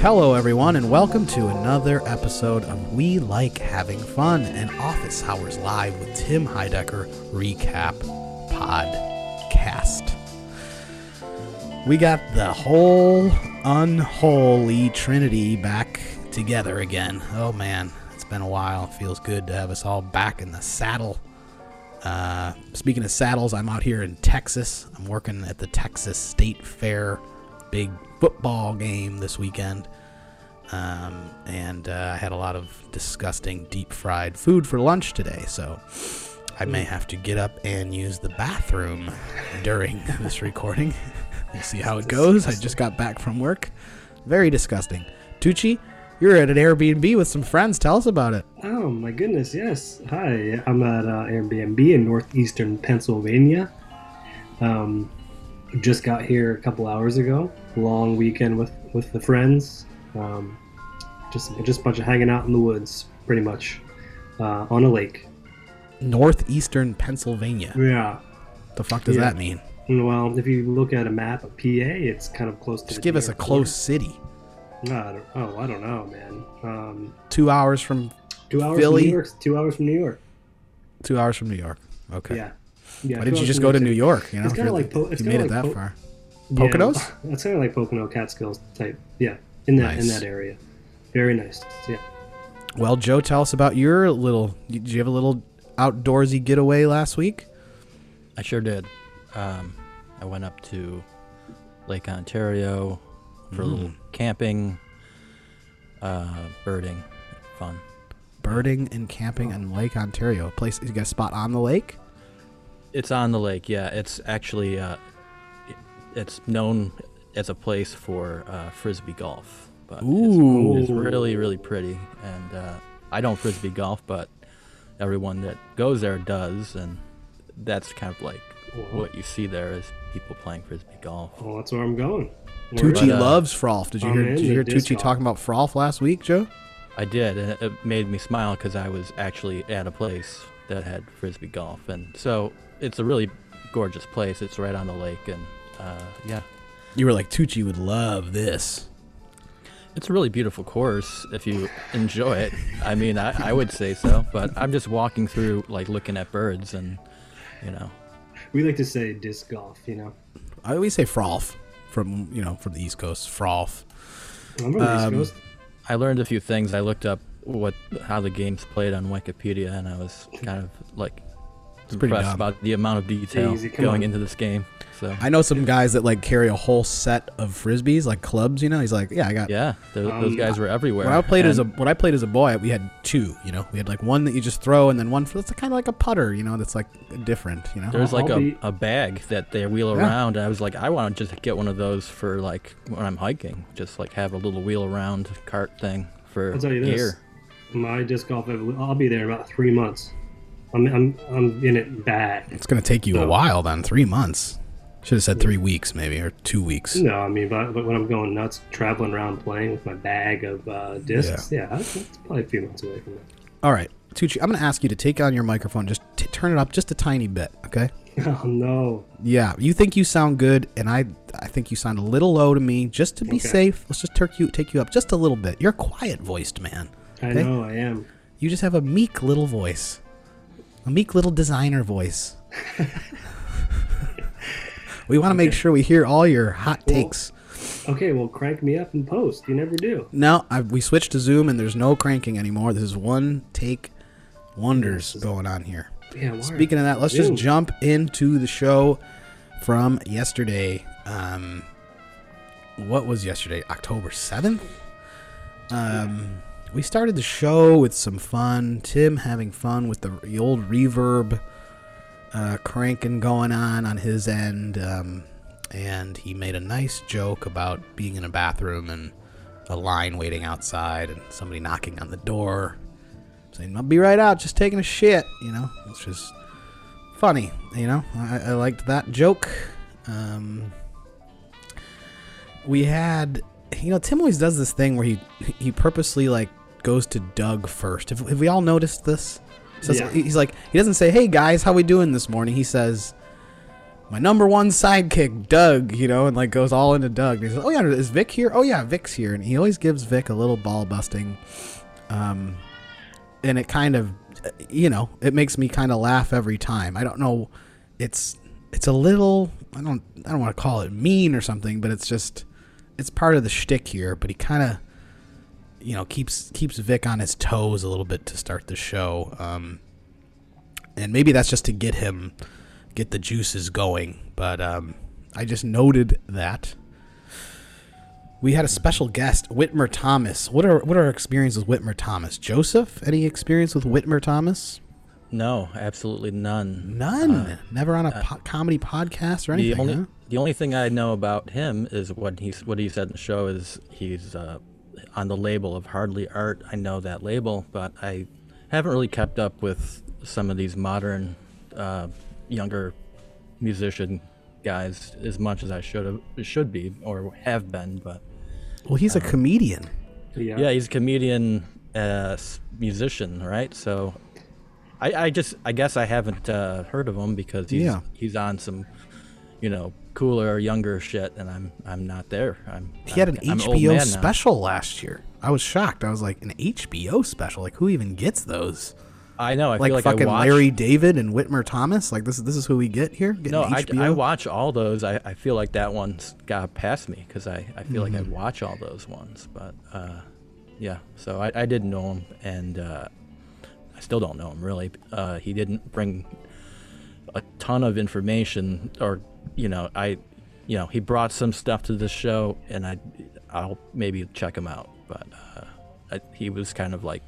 Hello, everyone, and welcome to another episode of We Like Having Fun, an Office Hours Live with Tim Heidecker recap podcast. We got the whole unholy trinity back together again. Oh man, it's been a while. It feels good to have us all back in the saddle. Uh, speaking of saddles, I'm out here in Texas. I'm working at the Texas State Fair big football game this weekend. Um, and uh, I had a lot of disgusting deep fried food for lunch today, so I may have to get up and use the bathroom during this recording. we'll see how it goes. I just got back from work. Very disgusting. Tucci, you're at an Airbnb with some friends. Tell us about it. Oh my goodness, yes. Hi, I'm at uh, Airbnb in northeastern Pennsylvania. Um, just got here a couple hours ago. Long weekend with with the friends. Um, just just a bunch of hanging out in the woods, pretty much, uh, on a lake. Northeastern Pennsylvania. Yeah. The fuck does Yeah. that mean? Well, if you look at a map of PA, it's kind of close to. Just give us a close city. Border. No, I don't, oh, I don't know, man. Um, Two hours from two hours Philly? from New York. Two hours from New York. two hours from New York. Okay. Yeah. Yeah. Why didn't you just go to New York? You know, It's kinda you're- like po- it's you made kinda it that po- far. Yeah, Poconos? It's kind of like Pocono Catskills type. Yeah, in that in that area. Very nice. Yeah. Well, Joe, tell us about your little. Did you have a little outdoorsy getaway last week? I sure did. Um, I went up to Lake Ontario for a little camping, uh, birding, fun. Birding and camping in Lake Ontario. A place you got a spot on the lake? It's on the lake, yeah. It's actually uh, it's known as a place for uh, frisbee golf, but Ooh. it's, it's really really pretty. And uh, I don't frisbee golf, but everyone that goes there does, and that's kind of like what you see there is people playing frisbee golf. well, that's where I'm going. Where- Tucci But, uh, loves frolf. Did you hear? in Did you hear Tucci golf. talking about frolf last week, Joe? I did, and it- it made me smile because I was actually at a place that had frisbee golf, and so it's a really gorgeous place. It's right on the lake, and uh, yeah, You were like Tucci would love this. it's a really beautiful course if you enjoy it. I mean, I, I would say so, but I'm just walking through, like looking at birds, and you know, We like to say disc golf. You know. I always say frolf from you know from the East Coast. froth. I'm East Um, Coast. I learned a few things. I looked up what how the game's played on Wikipedia, and I was kind of like pretty impressed dumb. about the amount of detail Easy, going on. into this game. So I know some guys that like carry a whole set of frisbees, like clubs. You know, he's like, yeah, I got. yeah, those, those Um, guys were everywhere. When I played as a And- when I played as a boy, we had two. You know, we had like one that you just throw, and then one for that's kind of like a putter. You know, that's like different. You know, There's like a, be- a bag that they wheel Yeah. around, and I was like, I want to just get one of those for like when I'm hiking, just like have a little wheel around cart thing for I'll tell you this. My disc golf. I'll be there in about three months. I'm I'm I'm in it bad. it's gonna take you a while then. Three months. Should have said three weeks maybe or two weeks. No, I mean, but, but when I'm going nuts, traveling around playing with my bag of uh, discs, yeah, that's, that's probably a few months away from that. All right, Tucci, I'm gonna ask you to take on your microphone. Just t- turn it up just a tiny bit, okay? Oh no. Yeah, you think you sound good, and I I think you sound a little low to me. Just to be Okay. safe, let's just take you take you up just a little bit. You're a quiet voiced man. I know I am. You just have a meek little voice, a meek little designer voice. we want to make sure we hear all your hot Well- takes. Okay, well, crank me up in post. You never do. No, I, we switched to Zoom, and there's no cranking anymore. This is one take wonders going on here. Yeah. Speaking of that, let's just jump into the show from yesterday. Um, what was yesterday? October 7th? Um, we started the show with some fun. Tim having fun with the, the old reverb uh, cranking going on on his end. Um, and he made a nice joke about being in a bathroom and a line waiting outside and somebody knocking on the door saying, I'll be right out, just taking a shit, you know? It's just funny, you know? I, I liked that joke. Um, we had, you know, Tim always does this thing where he he purposely, like, goes to Doug first. Have, have we all noticed this? Says, Yeah. He's like, he doesn't say, "Hey guys, how we doing this morning?" He says, "My number one sidekick, Doug," you know, and like goes all into Doug. And he says, "Oh yeah, is Vic here? Oh yeah, Vic's here." And he always gives Vic a little ball busting, um, and it kind of, you know, it makes me kind of laugh every time. I don't know, it's it's a little, I don't, I don't want to call it mean or something, but it's just, it's part of the shtick here. But he kind of you know keeps keeps Vic on his toes a little bit to start the show, um, and maybe that's just to get him get the juices going. But um, I just noted that we had a special guest, Whitmer Thomas. What are what are our experiences with Whitmer Thomas? Joseph, any experience with Whitmer Thomas? No, absolutely none. None. Never on a po- comedy podcast or The anything. only huh? the only thing I know about him is what he's what he said in the show is he's uh, on the label of Hardly Art. I know that label, but I haven't really kept up with some of these modern uh, younger musician guys as much as I should have should be or have been. But Well, he's a comedian. Yeah. yeah, he's a comedian, uh, musician, right? So. I, I just I guess I haven't uh, heard of him because he's Yeah. he's on some you know cooler or younger shit and I'm I'm not there. I'm He had an I'm- HBO special last year. I was shocked. I was like, an HBO special? Like, who even gets those? I know. I like, feel like fucking I watch, Larry David and Whitmer Thomas. Like this is this is who we get here. No, I, I watch all those. I, I feel like that one's got past me because I, I feel Mm-hmm. like I watch all those ones. But uh, yeah, so I, I didn't know him, and uh, I still don't know him really. Uh, he didn't bring a ton of information, or you know, I, you know, he brought some stuff to the show, and I, I'll maybe check him out. But uh, I, he was kind of like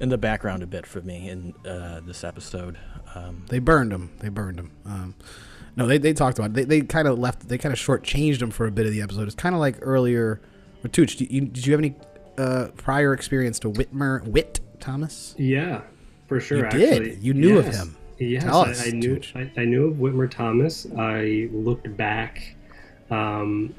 in the background a bit for me in uh, this episode. Um, They burned him. They burned him. Um, no, they, they talked about it. They, they kind of left. They kind of shortchanged him for a bit of the episode. It's kind of like earlier. Ratuch, did you, did you have any uh, prior experience to Whitmer Whit Thomas? Yeah, for sure. You actually, did? You knew of him. Yes, I, I knew. I, I knew of Whitmer Thomas. I looked back um,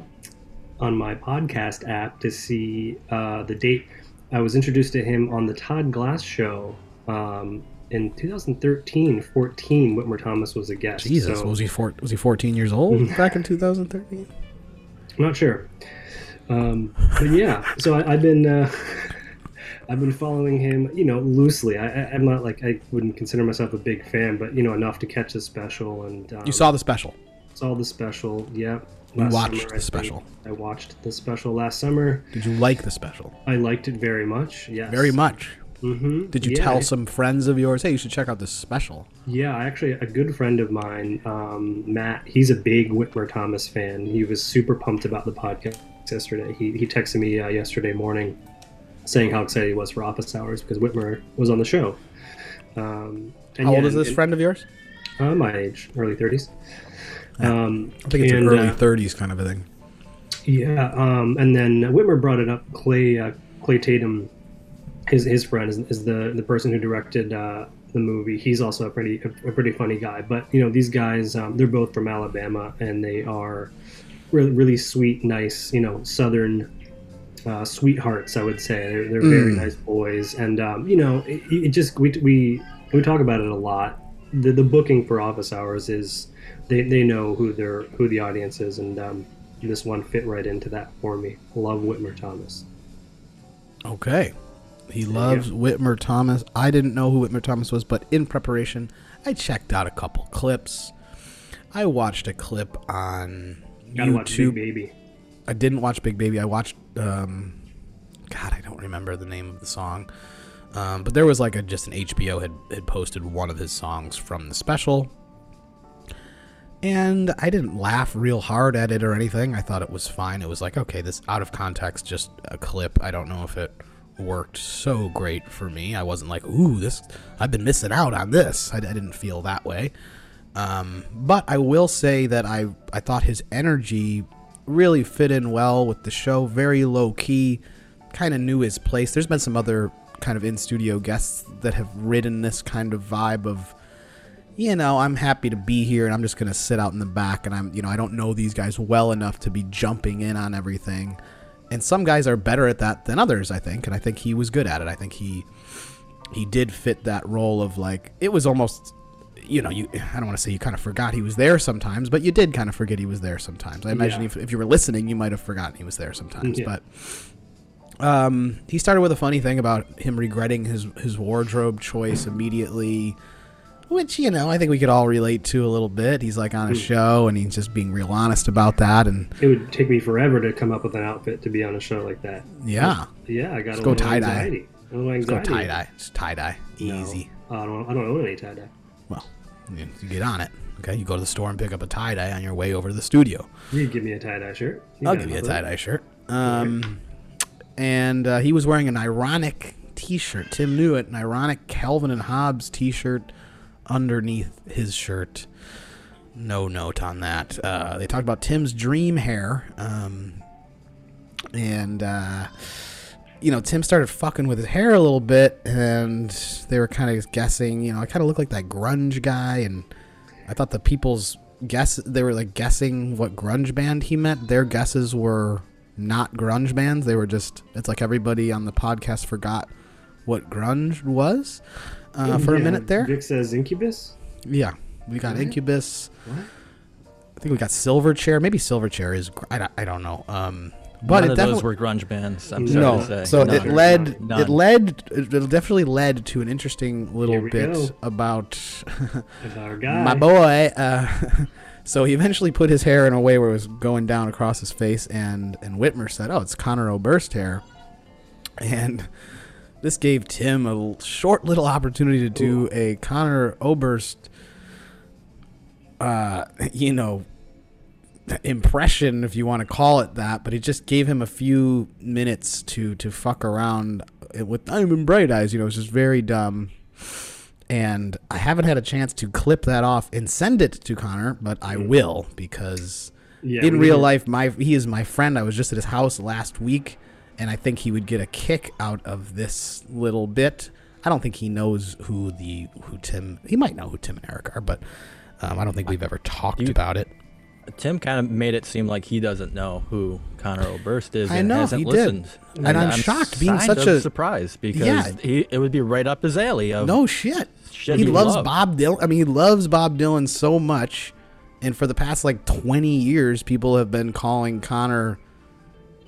on my podcast app to see uh, the date. I was introduced to him on the Todd Glass show um, in 2013, 14. Whitmer Thomas was a guest. Jesus, so- was he four, was he 14 years old back in 2013? I'm not sure. Um, but yeah, so I, I've been uh, I've been following him, you know, loosely. I, I'm not like I wouldn't consider myself a big fan, but you know, enough to catch the special and um, You saw the special. saw the special. Yep. You watched summer, the I special. I watched the special last summer. Did you like the special? I liked it very much. Yes. Very much. Mm-hmm. Did you yeah, tell some friends of yours, hey, you should check out this special? Yeah, actually, a good friend of mine, um, Matt, he's a big Whitmer Thomas fan. He was super pumped about the podcast yesterday. He, he texted me uh, yesterday morning saying how excited he was for Office Hours because Whitmer was on the show. Um, and How yeah, old is this and- friend of yours? Uh, my age, early 30s. Um, I think it's and, an early uh, 30s kind of a thing. Yeah, um, and then Whitmer brought it up. Clay uh, Clay Tatum, his his friend is, is the the person who directed uh, the movie. He's also a pretty a, a pretty funny guy. But you know these guys, um, they're both from Alabama, and they are really really sweet, nice, you know, southern. Uh, sweethearts, I would say they're, they're very Mm. nice boys, and um, you know, it, it just we, we we talk about it a lot. The, the booking for office hours is they, they know who their who the audience is, and um, this one fit right into that for me. Love Whitmer Thomas. Okay. He loves Whitmer Thomas. I didn't know who Whitmer Thomas was, but in preparation, I checked out a couple clips. I watched a clip on Gotta watch YouTube. Big Baby. I didn't watch Big Baby. I watched, um, God, I don't remember the name of the song. Um, but there was like a just an HBO had, had posted one of his songs from the special. And I didn't laugh real hard at it or anything. I thought it was fine. It was like, okay, this out of context, just a clip. I don't know if it worked so great for me. I wasn't like, ooh, this, I've been missing out on this. I, I didn't feel that way. Um, but I will say that I, I thought his energy really fit in well with the show. Very low key, kind of knew his place. There's been some other kind of in studio guests that have ridden this kind of vibe of, you know, I'm happy to be here and I'm just going to sit out in the back and I'm, you know, I don't know these guys well enough to be jumping in on everything. And some guys are better at that than others, I think. And I think he was good at it. I think he he did fit that role of like it was almost you know, you I don't want to say you kind of forgot he was there sometimes, but you did kind of forget he was there sometimes. I imagine Yeah. if, if you were listening, you might have forgotten he was there sometimes. Yeah. But um, he started with a funny thing about him regretting his his wardrobe choice immediately, which you know I think we could all relate to a little bit. He's like on a show and he's just being real honest about that, and It would take me forever to come up with an outfit to be on a show like that. yeah, Yeah, I got go tie-dye. anxiety. A go tie dye, just tie dye, No, easy. I don't. I don't own any tie dye. Well, you, you get on it. Okay, you go to the store and pick up a tie dye on your way over to the studio. You give me a tie dye shirt. I'll give you a tie dye shirt. Um, and uh, he was wearing an ironic T-shirt. Tim knew it. An ironic Calvin and Hobbes T-shirt underneath his shirt. No note on that. Uh, they talked about Tim's dream hair, um, and uh, you know Tim started fucking with his hair a little bit, and they were kind of guessing. You know, I kind of look like that grunge guy, and I thought the people's guess they were like guessing what grunge band he meant. Their guesses were not grunge bands. They were just it's like everybody on the podcast forgot what grunge was uh, for a minute there. Vic says Incubus. Yeah, we got What? Incubus. What? I think we got Silverchair. Maybe Silverchair is I, don't, I don't know. Um, but None it of definitely those were grunge bands. I'm sorry no. to say. So None. it led None. it led it definitely led to an interesting little bit go. about our guy. my boy. Uh, so he eventually put his hair in a way where it was going down across his face, and and Whitmer said, "Oh, it's Conor Oberst hair," and this gave Tim a short little opportunity to do a Conor Oberst, uh, you know, impression, if you want to call it that. But it just gave him a few minutes to to fuck around with Diamond Bright Eyes. You know, it was just very dumb and I haven't had a chance to clip that off and send it to Conor, but I will because Yeah, in real life, my he is my friend. I was just at his house last week, and I think he would get a kick out of this little bit. I don't think he knows who the who Tim. He might know who Tim and Eric are, but um, I don't think we've ever talked You- about it. Tim kind of made it seem like he doesn't know who Conor Oberst is I and know, hasn't he did. listened. And I'm shocked, being such a- surprise because Yeah. he, it would be right up his alley. Of, No shit. shit he he loves loved. Bob Dylan. I mean, he loves Bob Dylan so much, and for the past like twenty years, people have been calling Conor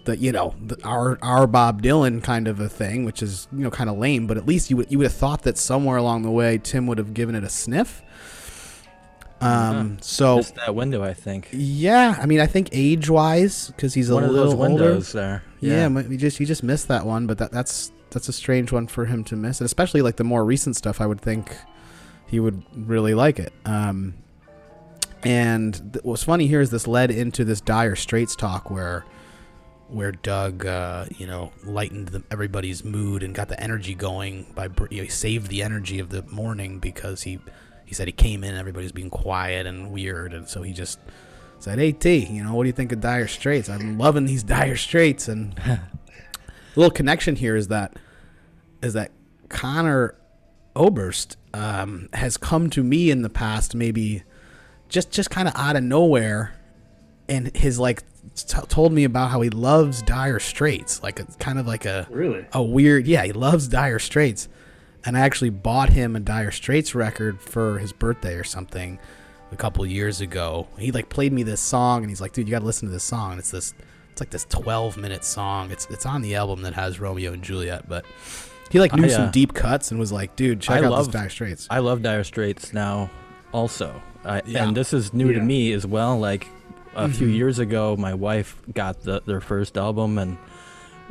the you know the, our our Bob Dylan kind of a thing, which is you know kind of lame. But at least you would you would have thought that somewhere along the way Tim would have given it a sniff. Um. So Just that window, I think. yeah, I mean, I think age wise, because he's a One of little those older. windows there. Yeah, but we just he just missed that one, but that that's that's a strange one for him to miss, and especially like the more recent stuff. I would think he would really like it. Um, and th- what's funny here is this led into this dire straits talk where where Doug, uh, you know, lightened the, everybody's mood and got the energy going by br- you know, he saved the energy of the morning because he he said he came in, everybody was being quiet and weird, and so he just said, "Hey T, you know, what do you think of Dire Straits? I'm loving these Dire Straits." And the little connection here is that is that Conor Oberst um, has come to me in the past, maybe just just kind of out of nowhere, and his like t- told me about how he loves Dire Straits, like a kind of like a Really? a weird yeah he loves dire straits and i actually bought him a dire straits record for his birthday or something a couple years ago he like played me this song and he's like dude you gotta listen to this song and it's this it's like this 12 minute song it's it's on the album that has romeo and juliet but he like knew I, some uh, deep cuts and was like dude check I out love- this dire straits I love Dire Straits now, also. I, Yeah. And this is new Yeah. to me as well. Like a few Mhm. years ago, my wife got the, their first album, and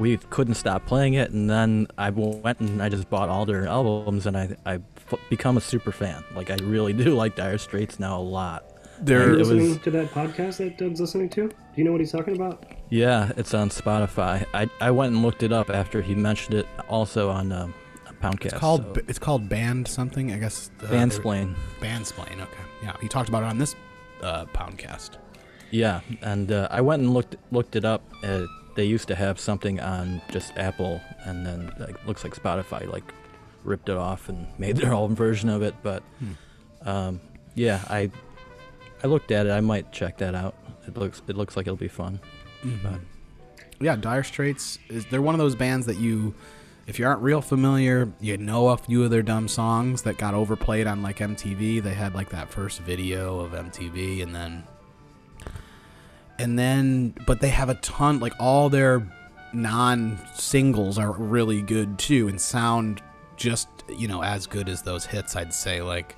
we couldn't stop playing it. And then I went and I just bought all their albums, and I I f- become a super fan. Like I really do like Dire Straits now a lot. Are there you it was- listening to that podcast that Doug's listening to? Do you know what he's talking about? Yeah, it's on Spotify. I I went and looked it up after he mentioned it, also on um, Poundcast. it's called so- it's called band something i guess uh, Bandsplain. bandsplain okay yeah he talked about it on this uh poundcast Yeah, and uh, I went and looked looked it up. Uh, they used to have something on just Apple, and then like looks like Spotify like ripped it off and made their own version of it. But um, yeah, I I looked at it. I might check that out. It looks it looks like it'll be fun. But yeah dire straits is they're one of those bands that you if you aren't real familiar, you know a few of their dumb songs that got overplayed on like MTV. They had like that first video of MTV, and then and then but they have a ton like all their non singles are really good too and sound just you know as good as those hits i'd say like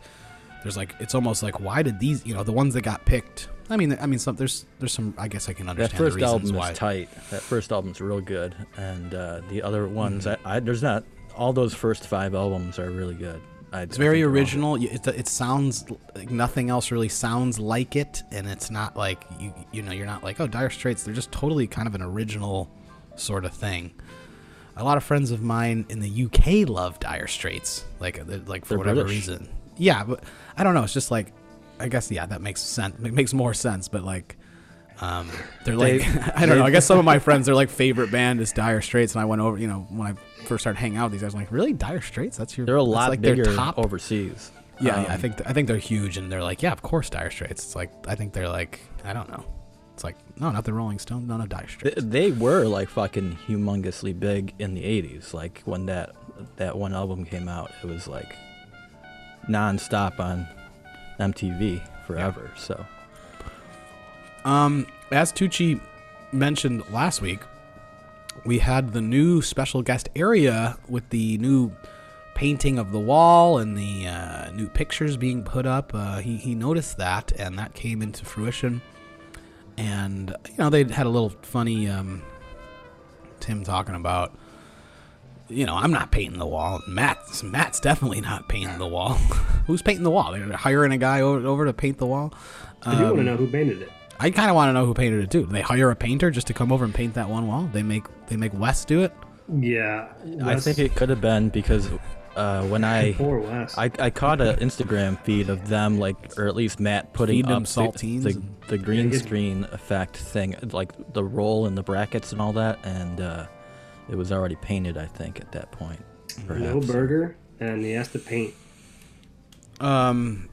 there's like it's almost like why did these you know the ones that got picked i mean i mean some there's there's some i guess i can understand That first album why is tight. That first album's real good, and uh, the other ones, I, I there's not all those first five albums are really good. I, it's very original it, it sounds like nothing else really sounds like it and it's not like you you know you're not like oh dire straits they're just totally kind of an original sort of thing a lot of friends of mine in the uk love dire straits like like for They're whatever British. reason yeah but i don't know it's just like i guess yeah that makes sense it makes more sense but like um, they're like They- I don't know. I guess some of my friends, their like favorite band is Dire Straits, and I went over. You know, when I first started hanging out with these guys, I'm like, really, Dire Straits? That's your. They're a lot like their bigger top overseas. yeah, yeah, I Um, think th- I think they're huge, and they're like, yeah, of course, Dire Straits. It's like I think they're like, I don't know. It's like no, not the Rolling Stones, no, no, Dire Straits. they were like fucking humongously big in the 80s. Like when that that one album came out, it was like non-stop on MTV forever. So Um, as Tucci mentioned last week, we had the new special guest area with the new painting of the wall and the uh, new pictures being put up. Uh, he he noticed that, and that came into fruition. And you know they had a little funny um, Tim talking about. You know, I'm not painting the wall. Matt's Matt's definitely not painting the wall. Who's painting the wall? They're hiring a guy over, over to paint the wall. I do want to Um, know who painted it. I kind of want to know who painted it too. Do they hire a painter just to come over and paint that one wall? They make they make Wes do it. Yeah, I think it could have been because uh, when I poor Wes. I, I caught an Instagram feed of them, like, or at least Matt putting Feeding them up the, saltines the, and- the green Yeah, screen effect thing, like the roll and the brackets and all that, and uh, it was already painted, I think, at that point. no Perhaps. burger, and he has to paint. Um.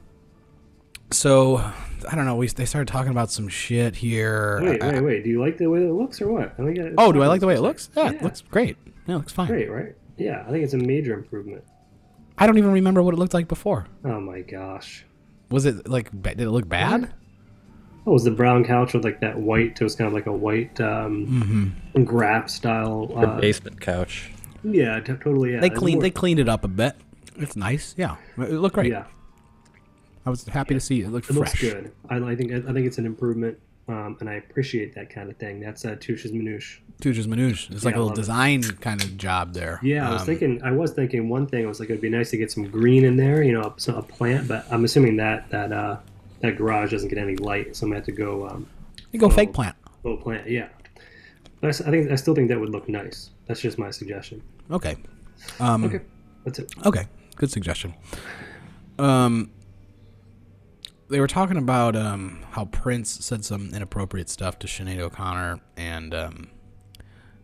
So I don't know. We they started talking about some shit here. Wait, I- wait, wait. Do you like the way it looks or what? I think it- Oh, do I like the way it looks? Yeah, Yeah. it looks great. Yeah, it looks fine. Great, right? Yeah, I think it's a major improvement. I don't even remember what it looked like before. Oh my gosh. Was it like? Did it look bad? Oh, it was the brown couch with like that white? It was kind of like a white um, Mm-hmm. graph style. Uh, basement couch. yeah, t- totally. Yeah, They it's cleaned. more- They cleaned it up a bit. It's nice. Yeah, it looked great. Yeah, I was happy to see it. It looked it looks good. I, I think I think it's an improvement, um, and I appreciate that kind of thing. That's uh, Tush's Minouche. Tuja's Manouche. It's like a little love it. design kind of job there. Yeah, I was Um, thinking. I was thinking one thing. I was like, it'd be nice to get some green in there. You know, some, a plant. But I'm assuming that that uh, that garage doesn't get any light, so I'm gonna have to go um, You go fake plant. little plant. Yeah, but I I think I still think that would look nice. That's just my suggestion. Okay. Um, Okay, that's it. Okay, good suggestion. Um, they were talking about um, how Prince said some inappropriate stuff to Sinead O'Connor, and um,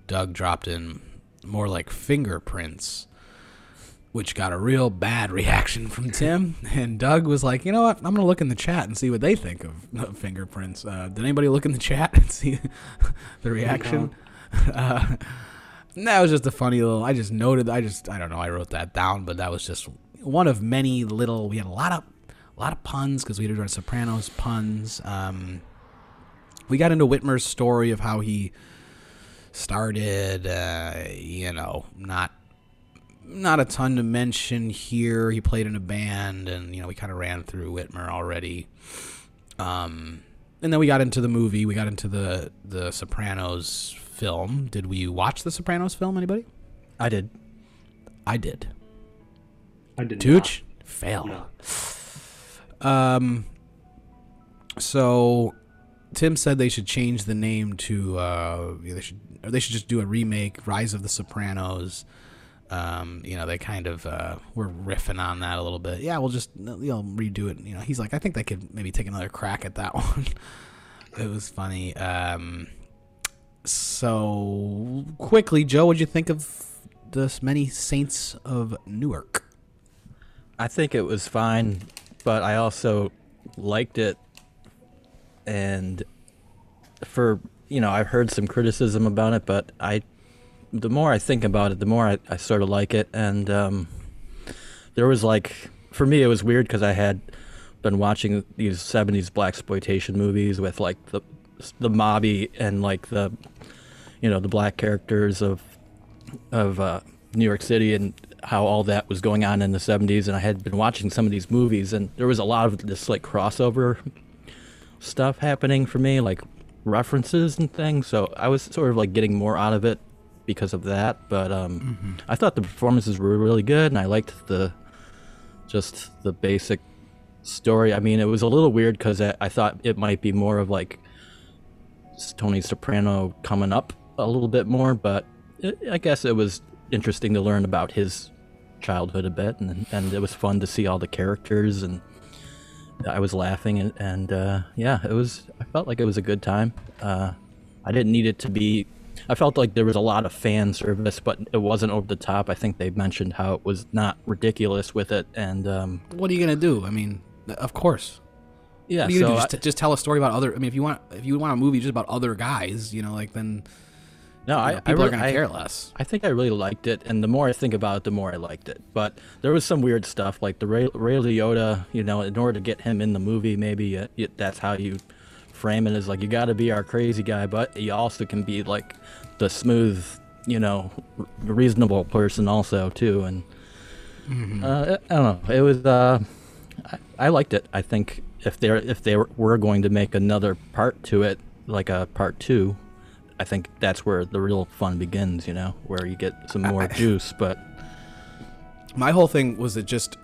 Doug dropped in more like fingerprints, which got a real bad reaction from Tim. And Doug was like, "You know what? I'm gonna look in the chat and see what they think of, of fingerprints." Uh, did anybody look in the chat and see the reaction? Uh, that was just a funny little. I just noted. I just. I don't know. I wrote that down, but that was just one of many little. We had a lot of, a lot of puns because we did our Sopranos puns. Um, we got into Whitmer's story of how he started. Uh, you know, not not a ton to mention here. He played in a band, and you know, we kind of ran through Whitmer already. Um, and then we got into the movie. We got into the the Sopranos film. Did we watch the Sopranos film? Anybody? I did. I did. I did Tooch fail. No. Um. So, Tim said they should change the name to. Uh, they should. Or they should just do a remake, Rise of the Sopranos. Um, you know, they kind of uh, were riffing on that a little bit. Yeah, we'll just you know redo it. You know, he's like, I think they could maybe take another crack at that one. it was funny. Um, so quickly, Joe, what'd you think of this many Saints of Newark? I think it was fine, but I also liked it. And for, you know, I've heard some criticism about it, but I the more I think about it, the more I, I sort of like it. And um, there was like, for me, it was weird because I had been watching these '70s black exploitation movies with like the the mobby and like the you know the black characters of of uh, New York City and how all that was going on in the 70s and I had been watching some of these movies and there was a lot of this like crossover stuff happening for me like references and things so I was sort of like getting more out of it because of that but um mm-hmm. I thought the performances were really good and I liked the just the basic story I mean it was a little weird cuz I, I thought it might be more of like Tony Soprano coming up a little bit more but I guess it was interesting to learn about his childhood a bit, and and it was fun to see all the characters, and I was laughing, and, and uh, yeah, it was. I felt like it was a good time. Uh, I didn't need it to be. I felt like there was a lot of fan service, but it wasn't over the top. I think they mentioned how it was not ridiculous with it, and um, what are you gonna do? I mean, of course. Yeah, so just, I, just, tell a story about other. I mean, if you want, if you want a movie just about other guys, you know, like then no, I, know, people I really, are gonna care less. I think I really liked it, and the more I think about it, the more I liked it. But there was some weird stuff, like the Ray, Ray Liotta. You know, in order to get him in the movie, maybe uh, that's how you frame it. Is like you got to be our crazy guy, but you also can be like the smooth, you know, reasonable person also too. And mm-hmm. uh, I don't know. It was. Uh, I, I liked it. I think if they if they were going to make another part to it, like a part two, I think that's where the real fun begins, you know, where you get some more I, juice. But my whole thing was to just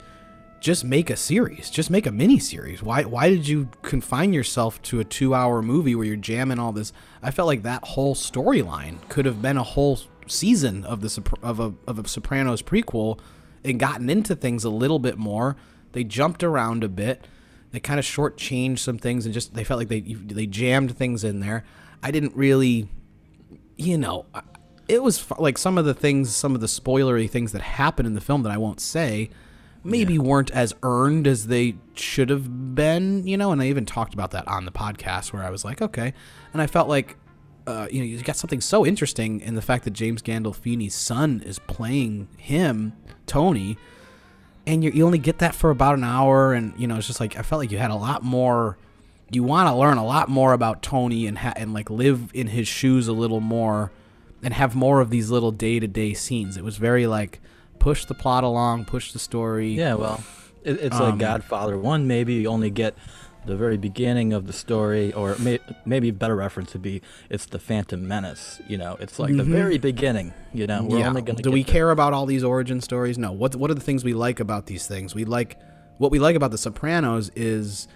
just make a series, just make a mini series. Why why did you confine yourself to a two hour movie where you're jamming all this? I felt like that whole storyline could have been a whole season of the of a of a Sopranos prequel and gotten into things a little bit more. They jumped around a bit. They kind of shortchanged some things and just they felt like they they jammed things in there. I didn't really you know, it was like some of the things, some of the spoilery things that happen in the film that I won't say, maybe yeah. weren't as earned as they should have been, you know. And I even talked about that on the podcast where I was like, okay, and I felt like, uh, you know, you got something so interesting in the fact that James Gandolfini's son is playing him, Tony, and you, you only get that for about an hour, and you know, it's just like I felt like you had a lot more you want to learn a lot more about Tony and ha- and like live in his shoes a little more and have more of these little day-to-day scenes. It was very like push the plot along, push the story. Yeah, well, it, it's um, like Godfather 1 maybe you only get the very beginning of the story or may, maybe a better reference would be it's the Phantom Menace, you know. It's like mm-hmm. the very beginning, you know. We're yeah. only going to Do we there. care about all these origin stories? No. What what are the things we like about these things? We like what we like about the Sopranos is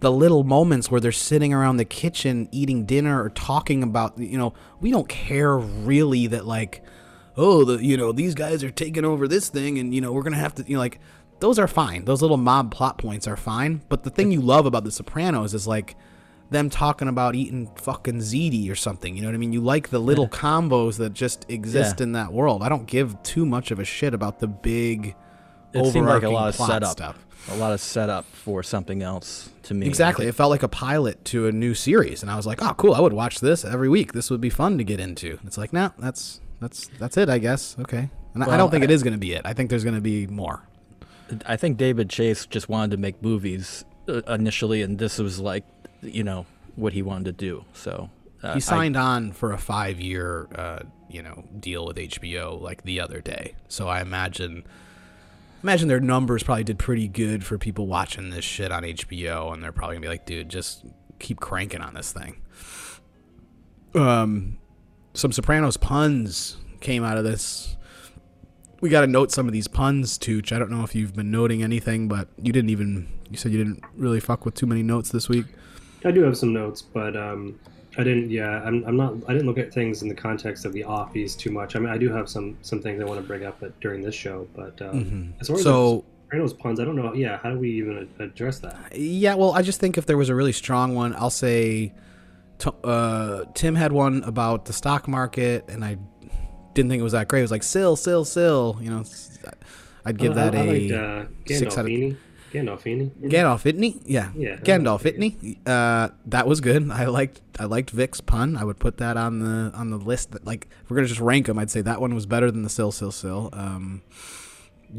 the little moments where they're sitting around the kitchen eating dinner or talking about you know we don't care really that like oh the you know these guys are taking over this thing and you know we're gonna have to you know like those are fine. Those little mob plot points are fine. But the thing you love about the sopranos is like them talking about eating fucking ziti or something you know what i mean? You like the little yeah. combos that just exist yeah. in that world. I don't give too much of a shit about the big it seemed like a lot of setup. stuff a lot of setup for something else to me. Exactly. It felt like a pilot to a new series, and I was like, "Oh, cool! I would watch this every week. This would be fun to get into." It's like, nah, that's that's that's it, I guess. Okay, and well, I don't think I, it is going to be it. I think there's going to be more. I think David Chase just wanted to make movies uh, initially, and this was like, you know, what he wanted to do. So uh, he signed I, on for a five-year, uh, you know, deal with HBO like the other day. So I imagine imagine their numbers probably did pretty good for people watching this shit on HBO, and they're probably gonna be like, dude, just keep cranking on this thing. Um, some Sopranos puns came out of this. We got to note some of these puns, Tooch. I don't know if you've been noting anything, but you didn't even. You said you didn't really fuck with too many notes this week. I do have some notes, but um, I didn't. Yeah, I'm, I'm not. I didn't look at things in the context of the offies too much. I mean, I do have some some things I want to bring up at, during this show, but um, mm-hmm. as far as so. Sopranos puns, I don't know. Yeah, how do we even address that? Yeah, well, I just think if there was a really strong one, I'll say uh, Tim had one about the stock market, and I didn't think it was that great. It was like sill, sill, sill. You know, I'd give that I, I a liked, uh, six out of. Gandolfini. Gandalfini, yeah, Yeah, Gandalfini. Uh, that was good. I liked I liked Vic's pun. I would put that on the on the list. That like if we're gonna just rank them, I'd say that one was better than the Sil Sil Sil. Um,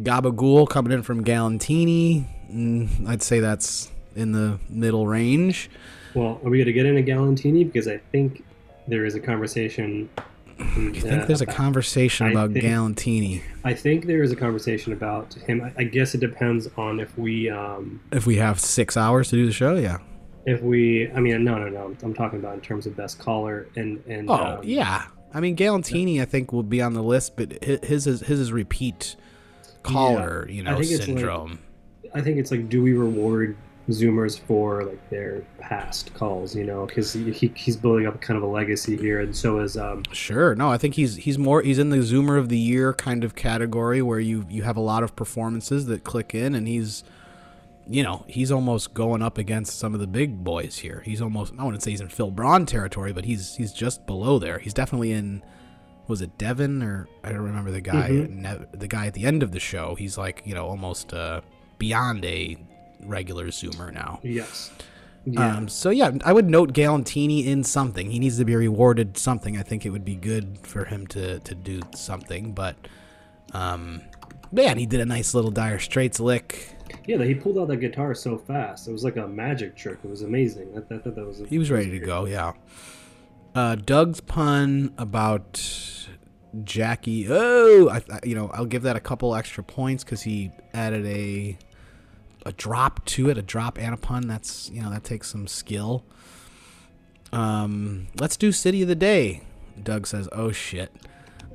Gabagool coming in from Galantini. Mm, I'd say that's in the middle range. Well, are we going to get into Galantini? Because I think there is a conversation. I think there's a conversation I about think- Galantini. I think there is a conversation about him. I- I guess it depends on if we, um, If we have six hours to do the show, yeah. if we. I mean, no, no, no. I'm talking about in terms of best caller and and. Oh um, yeah, I mean Galantini, I think will be on the list, but his is his is repeat caller, you I know, it's like- syndrome. I think it's like, do we reward Zoomers for like their past calls? You know, because he, he he's building up kind of a legacy here, and so is um. Sure, no, I think he's he's more he's in the Zoomer of the Year kind of category where you you have a lot of performances that click in, and he's. You know, he's almost going up against some of the big boys here. He's almost I wouldn't say he's in Phil Braun territory, but he's he's just below there. He's definitely in was it Devin or I don't remember the guy ne- the guy at the end of the show. He's like you know almost uh, beyond a regular Zoomer now. Yes. Yeah. Um, so yeah, I would note Galantini in something. He needs to be rewarded something. I think it would be good for him to to do something. But um, man, he did a nice little Dire Straits lick. yeah. That he pulled out that guitar so fast. It was like a magic trick. It was amazing. I, I thought that was. He was ready to go. Yeah. Uh, Doug's pun about Jackie. Oh, I, I- you know I'll give that a couple extra points because he added a a drop to it, a drop and a pun. That's you know that takes some skill. Um, let's do city of the day. Doug says, "Oh shit,"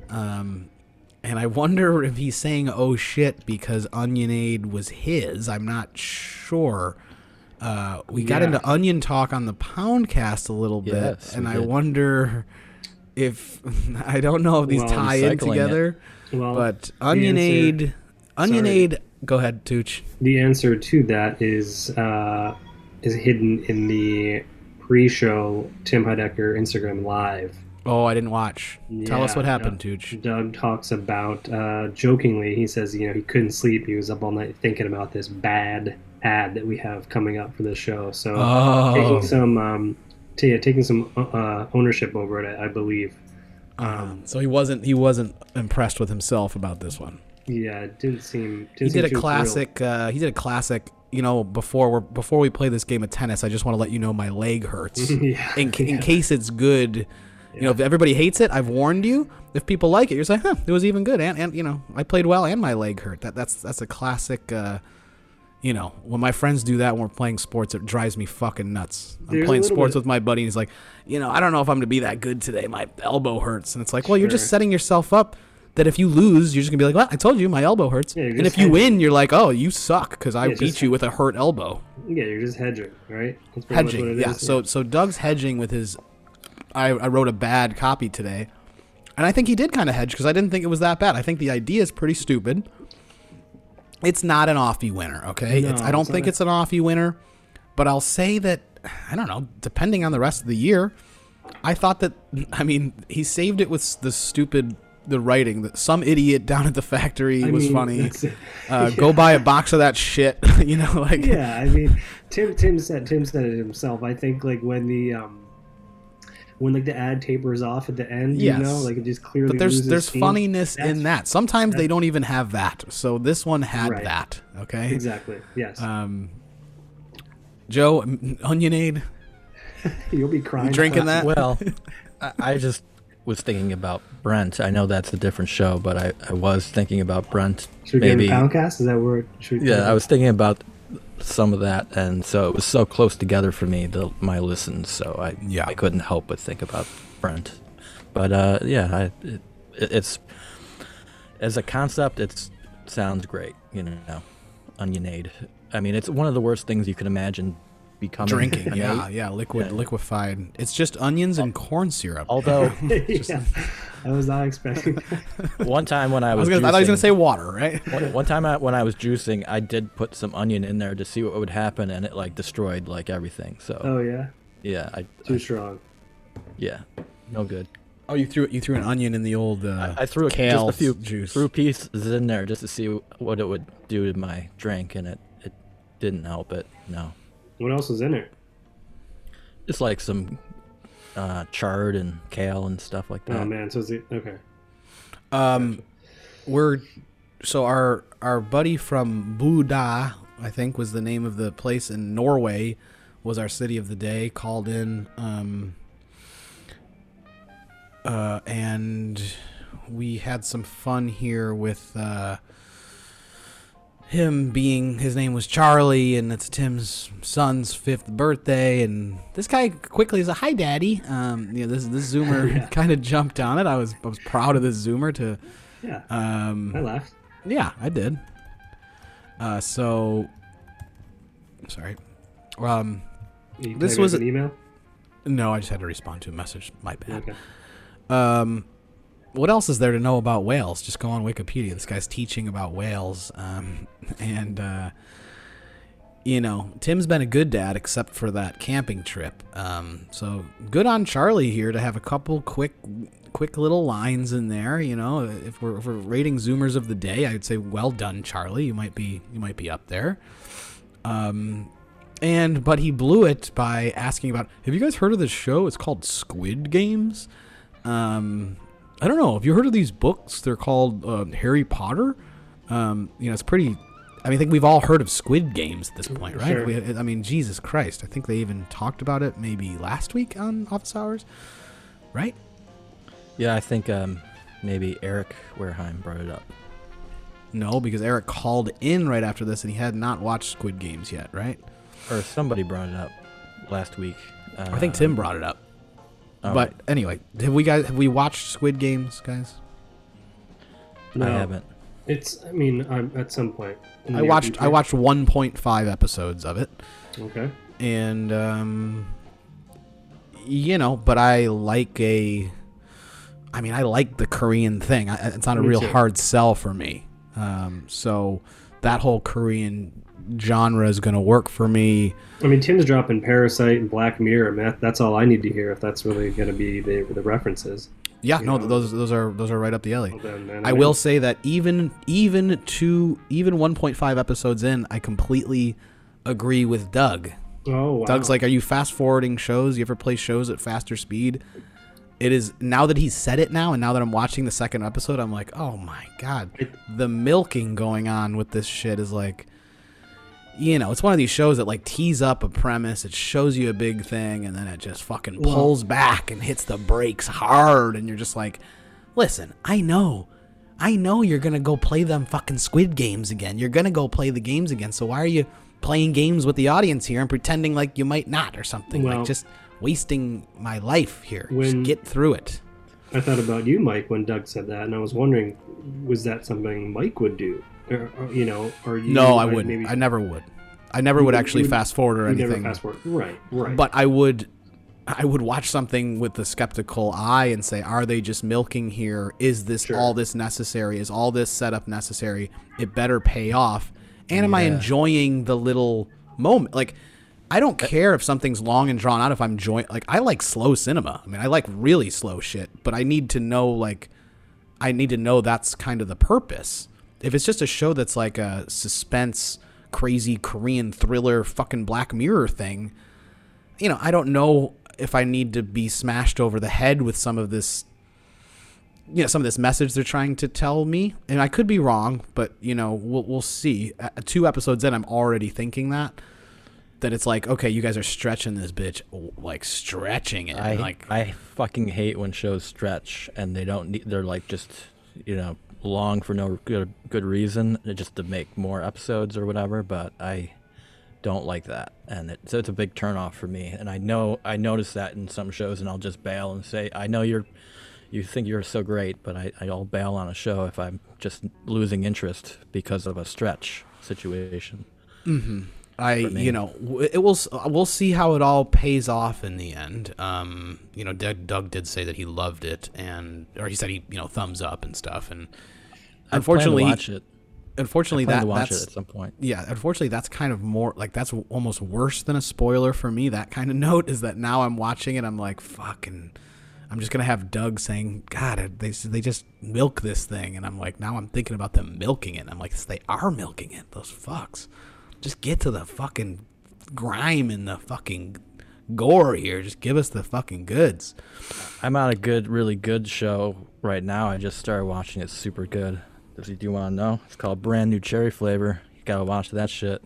um, and I wonder if he's saying "oh shit" because Onionade was his. I'm not sure. Uh, we got Yeah. into onion talk on the Poundcast a little bit, Yes, and I did. wonder if I don't know if these Well, tie in together. Well, But Onionade, answer- Onionade, go ahead, Tooch. The answer to that is uh, is hidden in the pre-show Tim Heidecker Instagram live. Oh, I didn't watch. Tell us what happened, Doug- Tooch. Doug talks about uh, jokingly. He says, you know, he couldn't sleep. He was up all night thinking about this bad ad that we have coming up for the show. So Oh, taking some um, t- yeah, taking some uh, ownership over it, I, I believe. um, so he wasn't he wasn't impressed with himself about this one. Yeah, it didn't seem. Didn't He seem did a too classic. Uh, he did a classic. You know, before we before we play this game of tennis, I just want to let you know my leg hurts. yeah, in, in yeah. case it's good. You know, if everybody hates it, I've warned you. If people like it, you're saying, "Huh, it was even good." And, and you know, I played well, and my leg hurt. That that's that's a classic. Uh, you know, when my friends do that when we're playing sports, it drives me fucking nuts. I'm There's playing sports bit- with my buddy, and he's like, you know, I don't know if I'm gonna be that good today. My elbow hurts, and it's like, well, you're just setting yourself up. That if you lose, you're just gonna be like, well, I told you, my elbow hurts. Yeah, and if you win, you're like, oh, you suck because I Yeah, beat just- you with a hurt elbow. Yeah, you're just hedging, right? That's pretty much what hedging it yeah. is, so so doug's hedging with his I, I wrote a bad copy today. And i think he did kind of hedge because i didn't think it was that bad. I think the idea is pretty stupid. It's not an offie winner okay? No, it's, i don't it's think it's an offie winner but i'll say that i don't know depending on the rest of the year i thought that i mean he saved it with the stupid the writing that some idiot down at the factory I was mean, funny that's it. uh, go buy a box of that shit you know like yeah, I mean, Tim Tim said Tim said it himself. I think like when the um when like the ad tapers off at the end, Yes. you know, like it just clearly. But there's loses there's steam. funniness That's- in that. Sometimes they don't even have that. So this one had Right. that. Okay. Exactly. Yes. Um, Joe, m- Onionade, You'll be crying. you drinking that? Well, I, I just was thinking about Brent. I know that's a different show, but I, I was thinking about Brent. Should we maybe. get in Poundcast? Is that where? Should we Yeah, I was thinking about some of that, and so it was so close together for me, the, my listens. So I Yeah. I couldn't help but think about Brent. But uh, yeah, I, it, it's as a concept, it's sounds great. You know, Onionade. I mean, it's one of the worst things you can imagine becoming. Drinking. Yeah, yeah. Liquid, Yeah. liquefied. It's just onions and corn syrup. Although yeah, I was not expecting. one time when I I was, was gonna, I thought he was gonna juicing- say water, right? One, one time I, when I was juicing, I did put some onion in there to see what would happen, and it like destroyed like everything. So oh yeah, yeah, I, too I- strong. yeah, no good. Oh, you threw you threw an onion in the old. Uh, I, I threw a, kale just a few juice. threw pieces in there just to see what it would do to my drink, and it it didn't help it. No, What else is in it? It's like some uh, chard and kale and stuff like that. Oh man, so is it okay? Um, we're so our our buddy from Buda, I think was the name of the place in Norway, was our city of the day. Called in, um, uh, and we had some fun here with uh, him being his name was Charlie, and it's Tim's son's fifth birthday. And this guy quickly is a hi, daddy. Um, you know, this this Zoomer Yeah. kind of jumped on it. I was I was proud of this Zoomer to. Yeah, Um, I laughed. yeah, I did. Uh, so, sorry. Um, This was an email. no, I just had to respond to a message. My bad. Okay. Um, what else is there to know about whales? Just go on Wikipedia. This guy's teaching about whales. Um, and uh, you know, Tim's been a good dad except for that camping trip. Um, so good on Charlie here to have a couple quick, quick little lines in there. You know, if we're, if we're rating Zoomers of the day, I'd say well done, Charlie. You might be you might be up there. Um, and but he blew it by asking about. Have you guys heard of this show? It's called Squid Games. Um, I don't know. Have you heard of these books? They're called uh, Harry Potter. Um, you know, it's pretty. I mean, I think we've all heard of Squid Games at this point, right? Sure. We, I mean, Jesus Christ! I think they even talked about it maybe last week on Office Hours, right? Yeah, I think um, maybe Eric Wareheim brought it up. No, because Eric called in right after this, and he had not watched Squid Games yet, right? or somebody brought it up last week. Uh, I think Tim brought it up. Oh, but anyway, have we guys have we watched Squid Games, guys? No. I haven't. It's. I mean, I'm at some point. I near watched I watched 1.5 episodes of it. Okay. and um you know but i like a i mean i like the korean thing I, it's not a Me real too. hard sell for me um so that whole korean genre is going to work for me I mean, Tim's dropping Parasite and Black Mirror. That's all I need to hear if that's really going to be the the references. yeah no Yeah. those those are those are right up the alley Well, then, man, I I'm will say that even even to even 1.5 episodes in, I completely agree with Doug. Oh, wow. Doug's like, "Are you fast forwarding shows? You ever play shows at faster speed?" It is now that he said it now, and now that I'm watching the second episode, I'm like, "Oh my god!" It- the milking going on with this shit is like, you know, it's one of these shows that like tease up a premise, it shows you a big thing, and then it just fucking pulls back and hits the brakes hard, and you're just like, "Listen, I know." I know you're gonna go play them fucking Squid Games again. You're gonna go play the games again. So why are you playing games with the audience here and pretending like you might not or something? Well- like just wasting my life here. When- just get through it. I thought about you, Mike, when Doug said that, and I was wondering, was that something Mike would do? Or, or, you know, or you? No, I wouldn't. Maybe I never would. I never would would- actually would- fast forward or you'd anything. never fast forward. Right, right. But I would I would watch something with the skeptical eye and say, are they just milking here? Is this Sure. all this necessary? Is all this setup necessary? It better pay off. And am I enjoying the little moment? Like I don't uh, care if something's long and drawn out if I'm enjoying like I like slow cinema. I mean, I like really slow shit, but I need to know like I need to know that's kind of the purpose. If it's just a show that's like a suspense, crazy Korean thriller, fucking Black Mirror thing, you know, I don't know if I need to be smashed over the head with some of this, you know, some of this message they're trying to tell me. And I could be wrong, but you know, we'll we'll see. Uh, two episodes in, I'm already thinking that that it's like, okay, you guys are stretching this bitch, like stretching it, I like I fucking hate when shows stretch and they don't need. They're like just you know long for no good good reason, uh, just to make more episodes or whatever. But I don't like that, and it, so it's a big turnoff for me. And I know I notice that in some shows, and I'll just bail and say, I know you're. You think you're so great, but I, I'll bail on a show if I'm just losing interest because of a stretch situation. I, you know, it will. We'll see how it all pays off in the end. Um, you know, Doug, Doug did say that he loved it, and or he said he, you know, thumbs up and stuff. And I unfortunately, watch it. unfortunately, that that's it at some point. yeah. Unfortunately, that's kind of more like that's almost worse than a spoiler for me. That kind of note is that now I'm watching it, I'm like, fucking. I'm just gonna have Doug saying, "God, they they just milk this thing," and I'm like, now I'm thinking about them milking it. And I'm like, they are milking it. Those fucks. Just get to the fucking grime and the fucking gore here. Just give us the fucking goods. I'm on a good, really good show right now. I just started watching it. Super good. Does he do you want to know? It's called Brand New Cherry Flavor. You gotta watch that shit.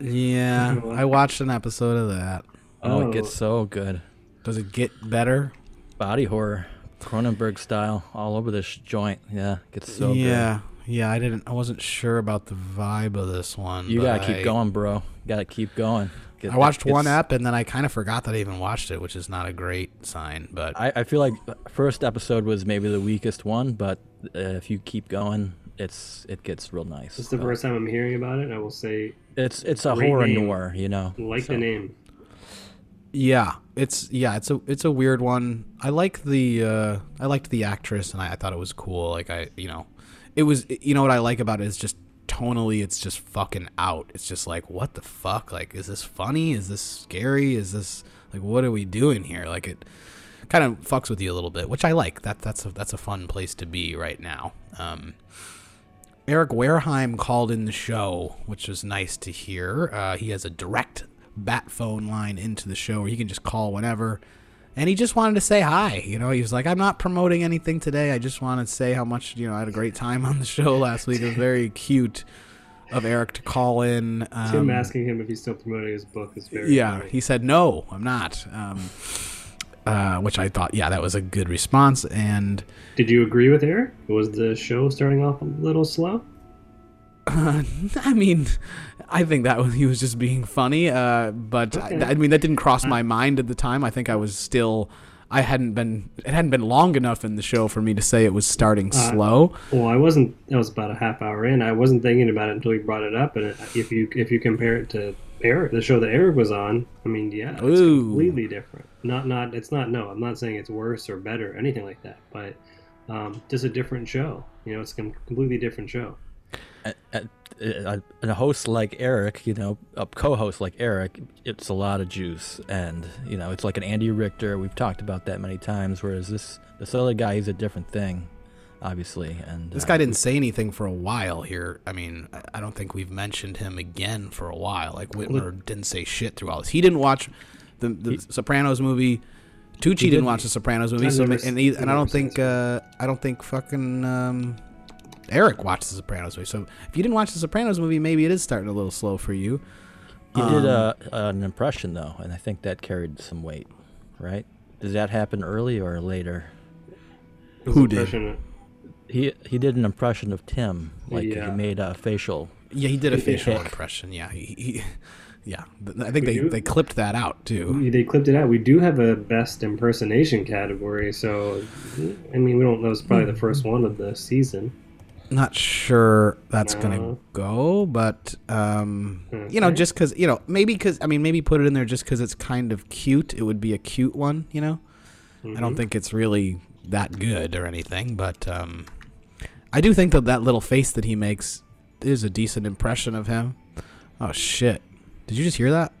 Yeah, I watched an episode of that. Oh, Oh. it gets oh. so good. Does it get better? Body horror, Cronenberg style, all over this joint. Yeah, it gets so yeah, yeah. I didn't. I wasn't sure about the vibe of this one. You gotta I- keep going, bro. You gotta keep going. Get- I watched one it's- app and then I kind of forgot that I even watched it, which is not a great sign. But I, I feel like first episode was maybe the weakest one, but uh, if you keep going, it's it gets real nice. This is the first time I'm hearing about it. I will say, It's it's a horror name. noir, you know. like So- the name. yeah, it's yeah, it's a it's a weird one. I like the uh, I liked the actress and I, I thought it was cool. Like I you know, it was you know what I like about it is just tonally it's just fucking out. It's just like what the fuck? Like is this funny? Is this scary? Is this like what are we doing here? Like it kind of fucks with you a little bit, which I like. That that's a that's a fun place to be right now. Um, Eric Wareheim called in the show, which was nice to hear. Uh, he has a direct bat phone line into the show where he can just call whenever. And he just wanted to say hi. You know, he was like, I'm not promoting anything today. I just want to say how much, you know, I had a great time on the show last week. It was very cute of Eric to call in. Um, Tim asking him if he's still promoting his book is very yeah, funny. he said no, I'm not. Um, uh, which I thought, yeah, that was a good response. And Did you agree with Eric? Was the show starting off a little slow? Uh, I mean, I think that was he was just being funny. Uh, but Okay. I, I mean, that didn't cross my mind at the time. I think I was still. I hadn't been. It hadn't been long enough in the show for me to say it was starting Uh, slow. Well, I wasn't. That was about a half hour in. I wasn't thinking about it until you brought it up. And if you if you compare it to Eric, the show that Eric was on, I mean, yeah, it's Ooh. completely different. Not not. It's not. No, I'm not saying it's worse or better or anything like that. But um, just a different show. You know, it's a completely different show. A, a, a, host like Eric, you know, a co-host like Eric, it's a lot of juice, and you know, it's like an Andy Richter. We've talked about that many times. Whereas this this other guy, he's a different thing, obviously. And This uh, guy didn't say anything for a while here. I mean, I- don't think we've mentioned him again for a while. Like Whitmer didn't say shit through all this. He didn't watch the the He- Sopranos movie. Tucci didn't, didn't. watch the Sopranos movie. So never and he, and I don't think uh, I don't think fucking um, Eric watched the Sopranos movie. So if you didn't watch the Sopranos movie, maybe it is starting a little slow for you. He did uh, Um, a, an impression though, and I think that carried some weight, right? Does that happen early or later? Who did? impression- He he did an impression of Tim, like Yeah. he made a facial. Yeah, he did a Yeah. facial impression. Yeah, he, he yeah. I think We they, do- they clipped that out too. They clipped it out. We do have a best impersonation category, so I mean, we don't know. It's probably the hmm. first one of the season. Not sure that's gonna go, but um, you know, just because you know, maybe because I mean, maybe put it in there just because it's kind of cute. It would be a cute one, you know. I don't Mhm. think it's really that good or anything, but um, I do think that that little face that he makes is a decent impression of him. Oh shit! Did you just hear that?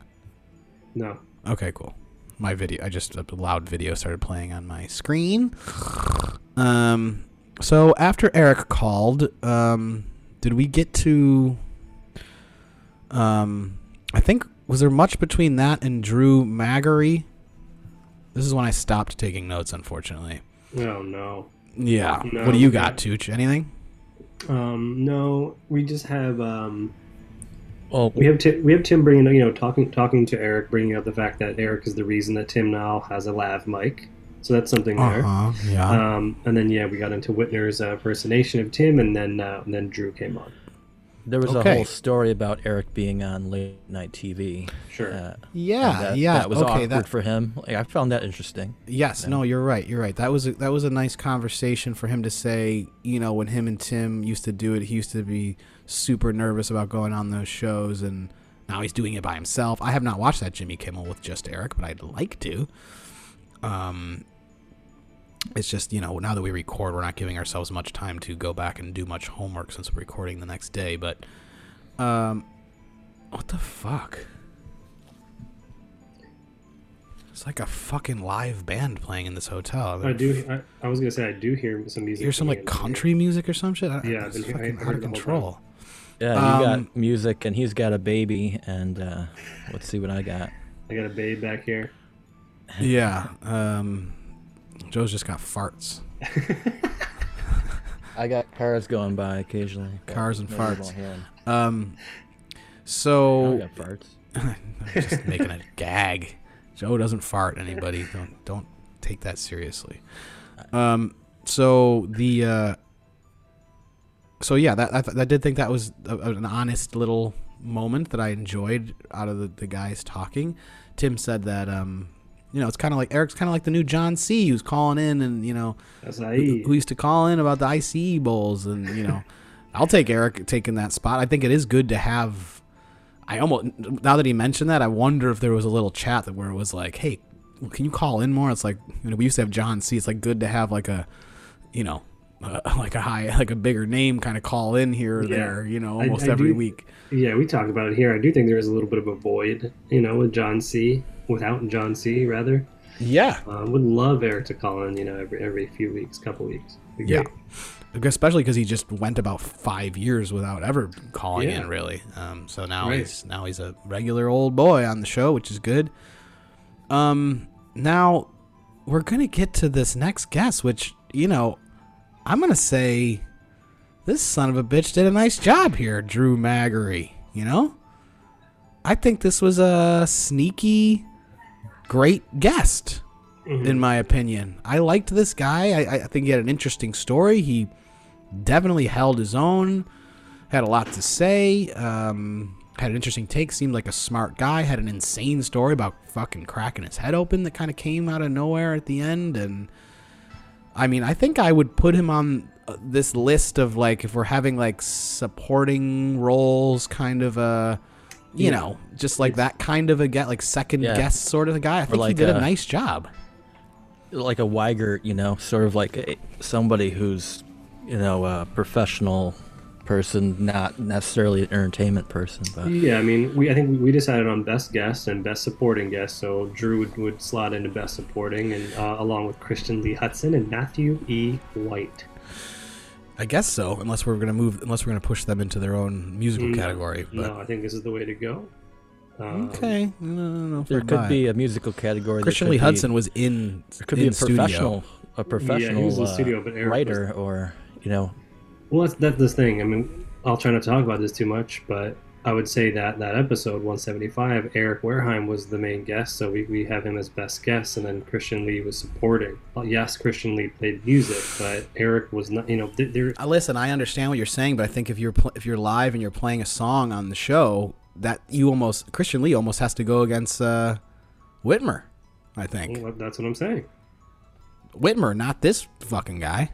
No. Okay, cool. My video, I just a loud video started playing on my screen. Um, so after Eric called, um, did we get to? Um, I think was there much between that and Drew Magary? This is when I stopped taking notes, unfortunately. Oh no. Yeah. No, what do you yeah. got, Tooch? Anything? Um, no. We just have um, Well, we have Tim, we have Tim bringing you know talking talking to Eric, bringing up the fact that Eric is the reason that Tim now has a lav mic. So that's something there. Uh huh. Yeah. Um, and then yeah, we got into Whitmer's uh, impersonation of Tim, and then uh, and then Drew came on. there was okay. a whole story about Eric being on late night TV. Sure. Uh, yeah. that, yeah. That was okay. awkward That for him. Like, I found that interesting. Yes, Yeah. no, you're right. You're right. That was a, that was a nice conversation for him to say. You know, when him and Tim used to do it, he used to be super nervous about going on those shows, and now he's doing it by himself. I have not watched that Jimmy Kimmel with just Eric, but I'd like to. Um, it's just you know now that we record, we're not giving ourselves much time to go back and do much homework since we're recording the next day. But, um, what the fuck? It's like a fucking live band playing in this hotel. I do. I, I was gonna say I do hear some music. Hear some like in here. country music or some shit. I, Yeah, it's I've I fucking heard out of control. Yeah, you Um, got music, and he's got a baby, and uh, let's see what I got. I got a babe back here. Yeah. Um, Joe's just got farts. I got cars going by occasionally. Cars and farts. won't hear 'em. Um, I so got farts. I'm just making a gag. Joe doesn't fart. Anybody don't don't take that seriously. Um. So the uh. So yeah, that I, th- I did think that was a, an honest little moment that I enjoyed out of the, the guys talking. Tim said that um, you know, it's kind of like Eric's kind of like the new John C. who's calling in and you know who, who used to call in about the ICE bowls, and you know, I'll take Eric taking that spot. I think it is good to have. I almost now that he mentioned that, I wonder if there was a little chat that where it was like, "Hey, can you call in more?" It's like you know, we used to have John C. It's like good to have like a, you know, uh, like a high, like a bigger name kind of call in here or Yeah. there. You know, I- almost I every do- week. Yeah, we talked about it here. I do think there is a little bit of a void, you know, with John C. Without John C. Rather, Yeah, uh, would love Eric to call in, you know, every every few weeks, couple weeks. Yeah. great. especially because he just went about five years without ever calling Yeah. in really um, so now Right. he's now he's a regular old boy on the show which is good um now we're gonna get to this next guest which you know i'm gonna say this son of a bitch did a nice job here drew Magary you know i think this was a sneaky great guest Mhm. in my opinion. I liked this guy. I, I think he had an interesting story. He definitely held his own, had a lot to say, um, had an interesting take, seemed like a smart guy, had an insane story about fucking cracking his head open that kind of came out of nowhere at the end. And I mean, I think I would put him on uh, this list of like, if we're having like supporting roles, kind of a. You Yeah. know, just like that kind of a get like second Yeah. guest sort of a guy. I think like he did a a- nice job. like a Weigert, you know, sort of like a, somebody who's, you know, a professional person, not necessarily an entertainment person, but Yeah, I mean, we I think we decided on best guest and best supporting guest. So Drew would, would slot into best supporting, and uh, along with Christian Lee Hutson and Matthew E. White. I guess so, unless we're gonna move, unless we're gonna push them into their own musical No, category. But No, I think this is the way to go. Um, okay, no, no, no, there could buy be a musical category. that Christian could Lee be- Hutson was in. There could in be a studio. professional, a professional was in uh, studio, but Eric was- writer, or you know, Well, that's that's the thing. I mean, I'll try not to talk about this too much, but I would say that that episode 175, Eric Wareheim was the main guest, so we, we have him as best guest, and then Christian Lee was supporting. Well, yes, Christian Lee played music, but Eric was not. You know, there. Uh, listen, I understand what you're saying, but I think if you're pl- if you're live and you're playing a song on the show, that you almost Christian Lee almost has to go against uh, Whitmer. I think well, that's what I'm saying. Whitmer, not this fucking guy.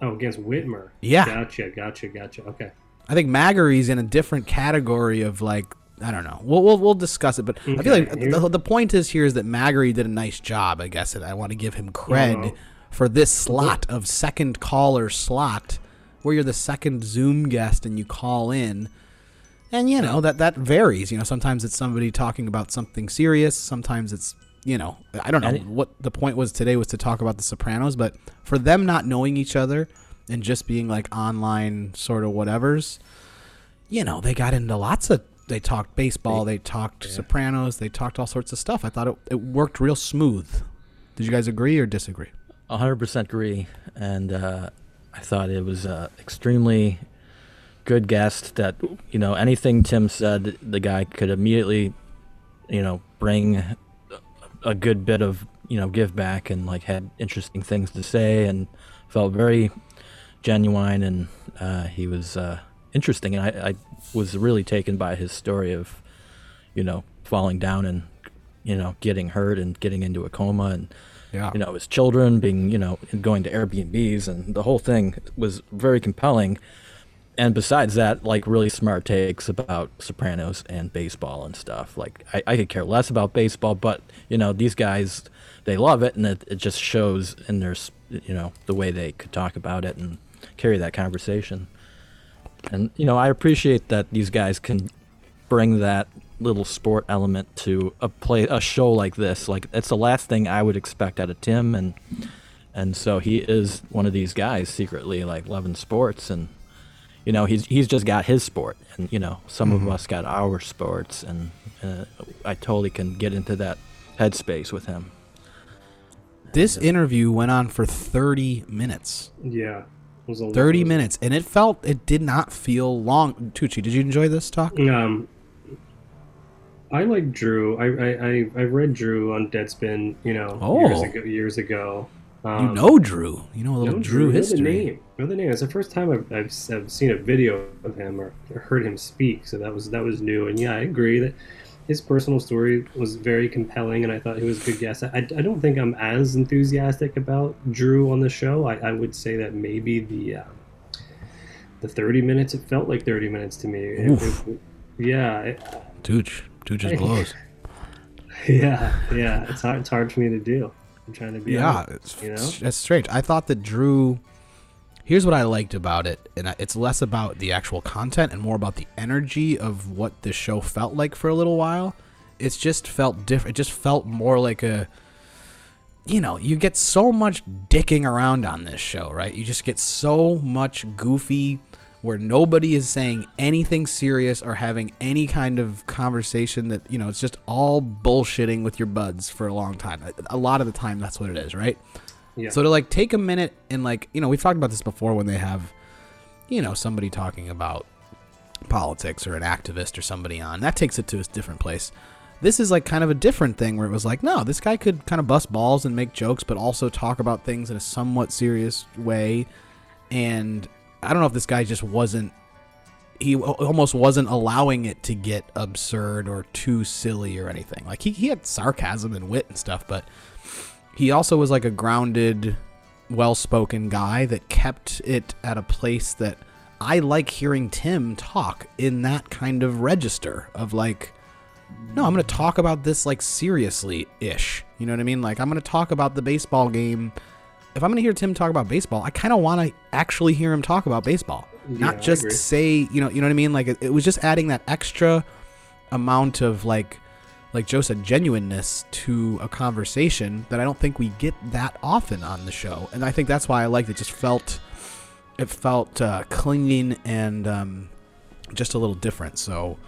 Oh, against Whitmer. Yeah. Gotcha, gotcha, gotcha. Okay. I think Magary's in a different category of like I don't know. We'll we'll, we'll discuss it, but I feel like the, the point is here is that Maggery did a nice job. I guess and I want to give him cred for this slot of second caller slot where you're the second Zoom guest and you call in. And you know that that varies. You know, sometimes it's somebody talking about something serious. Sometimes it's you know I don't know what the point was today was to talk about the Sopranos, but for them not knowing each other and just being like online sort of whatevers, you know, they got into lots of. They talked baseball. They talked Sopranos. They talked all sorts of stuff. I thought it, it worked real smooth. Did you guys agree or disagree? 100% agree. And uh, I thought it was uh, extremely good guest that, you know, anything Tim said, the guy could immediately, you know, bring a good bit of, you know, give back and, like, had interesting things to say and felt very genuine and uh, he was uh, interesting. And I, I was really taken by his story of, you know, falling down and, you know, getting hurt and getting into a coma and, Yeah. you know, his children being, you know, going to Airbnbs and the whole thing was very compelling. And besides that, like really smart takes about Sopranos and baseball and stuff. Like I, I could care less about baseball, but you know, these guys, they love it and it, it just shows in their, you know, the way they could talk about it and carry that conversation. And, you know, I appreciate that these guys can bring that little sport element to a play a show like this. Like it's the last thing I would expect out of Tim and and so he is one of these guys secretly like loving sports and you know, he's he's just got his sport, and you know, some Mm-hmm. of us got our sports, and uh, I totally can get into that headspace with him. This interview went on for 30 minutes. Yeah. Was a 30 it minutes, and it felt it did not feel long. Tucci, did you enjoy this talk? Um, I like Drew. I I I, read Drew on Deadspin. You know, Oh. years ago. Years ago. You Um, know Drew. You know a little know Drew, know the history. name. Know the name. It's the first time I've, I've, I've seen a video of him or heard him speak. So that was that was new. And yeah, I agree that his personal story was very compelling, and I thought he was a good guest. I, I don't think I'm as enthusiastic about Drew on the show. I, I would say that maybe the uh, the 30 minutes it felt like 30 minutes to me. It- it- yeah, it, Tooch. Tooch just blows. yeah, yeah. It's hard. It's hard for me to do. I'm trying to be. Yeah, honest, it's, you know. it's strange. I thought that Drew. Here's what I liked about it, and it's less about the actual content and more about the energy of what the show felt like for a little while. It's just felt different. It just felt more like a. You know, you get so much dicking around on this show, right? You just get so much goofy where nobody is saying anything serious or having any kind of conversation that, you know, it's just all bullshitting with your buds for a long time. A- A lot of the time, that's what it is, right? Yeah. So to like take a minute and like, you know, we've talked about this before when they have, you know, somebody talking about politics or an activist or somebody on. That takes it to a different place. This is like kind of a different thing where it was like, no, this guy could kind of bust balls and make jokes, but also talk about things in a somewhat serious way. And I don't know if this guy just wasn't, he almost wasn't allowing it to get absurd or too silly or anything. Like he, he had sarcasm and wit and stuff, but he also was like a grounded, well spoken guy that kept it at a place that I like hearing Tim talk in that kind of register of like, no, I'm going to talk about this like seriously ish. You know what I mean? Like, I'm going to talk about the baseball game. If I'm going to hear Tim talk about baseball, I kind of want to actually hear him talk about baseball, Yeah, not just say, you know, you know what I mean? Like, it, it was just adding that extra amount of like, like Joe said, genuineness to a conversation that I don't think we get that often on the show, and I think that's why I liked it. Just felt, it felt uh, clinging and um, just a little different. So,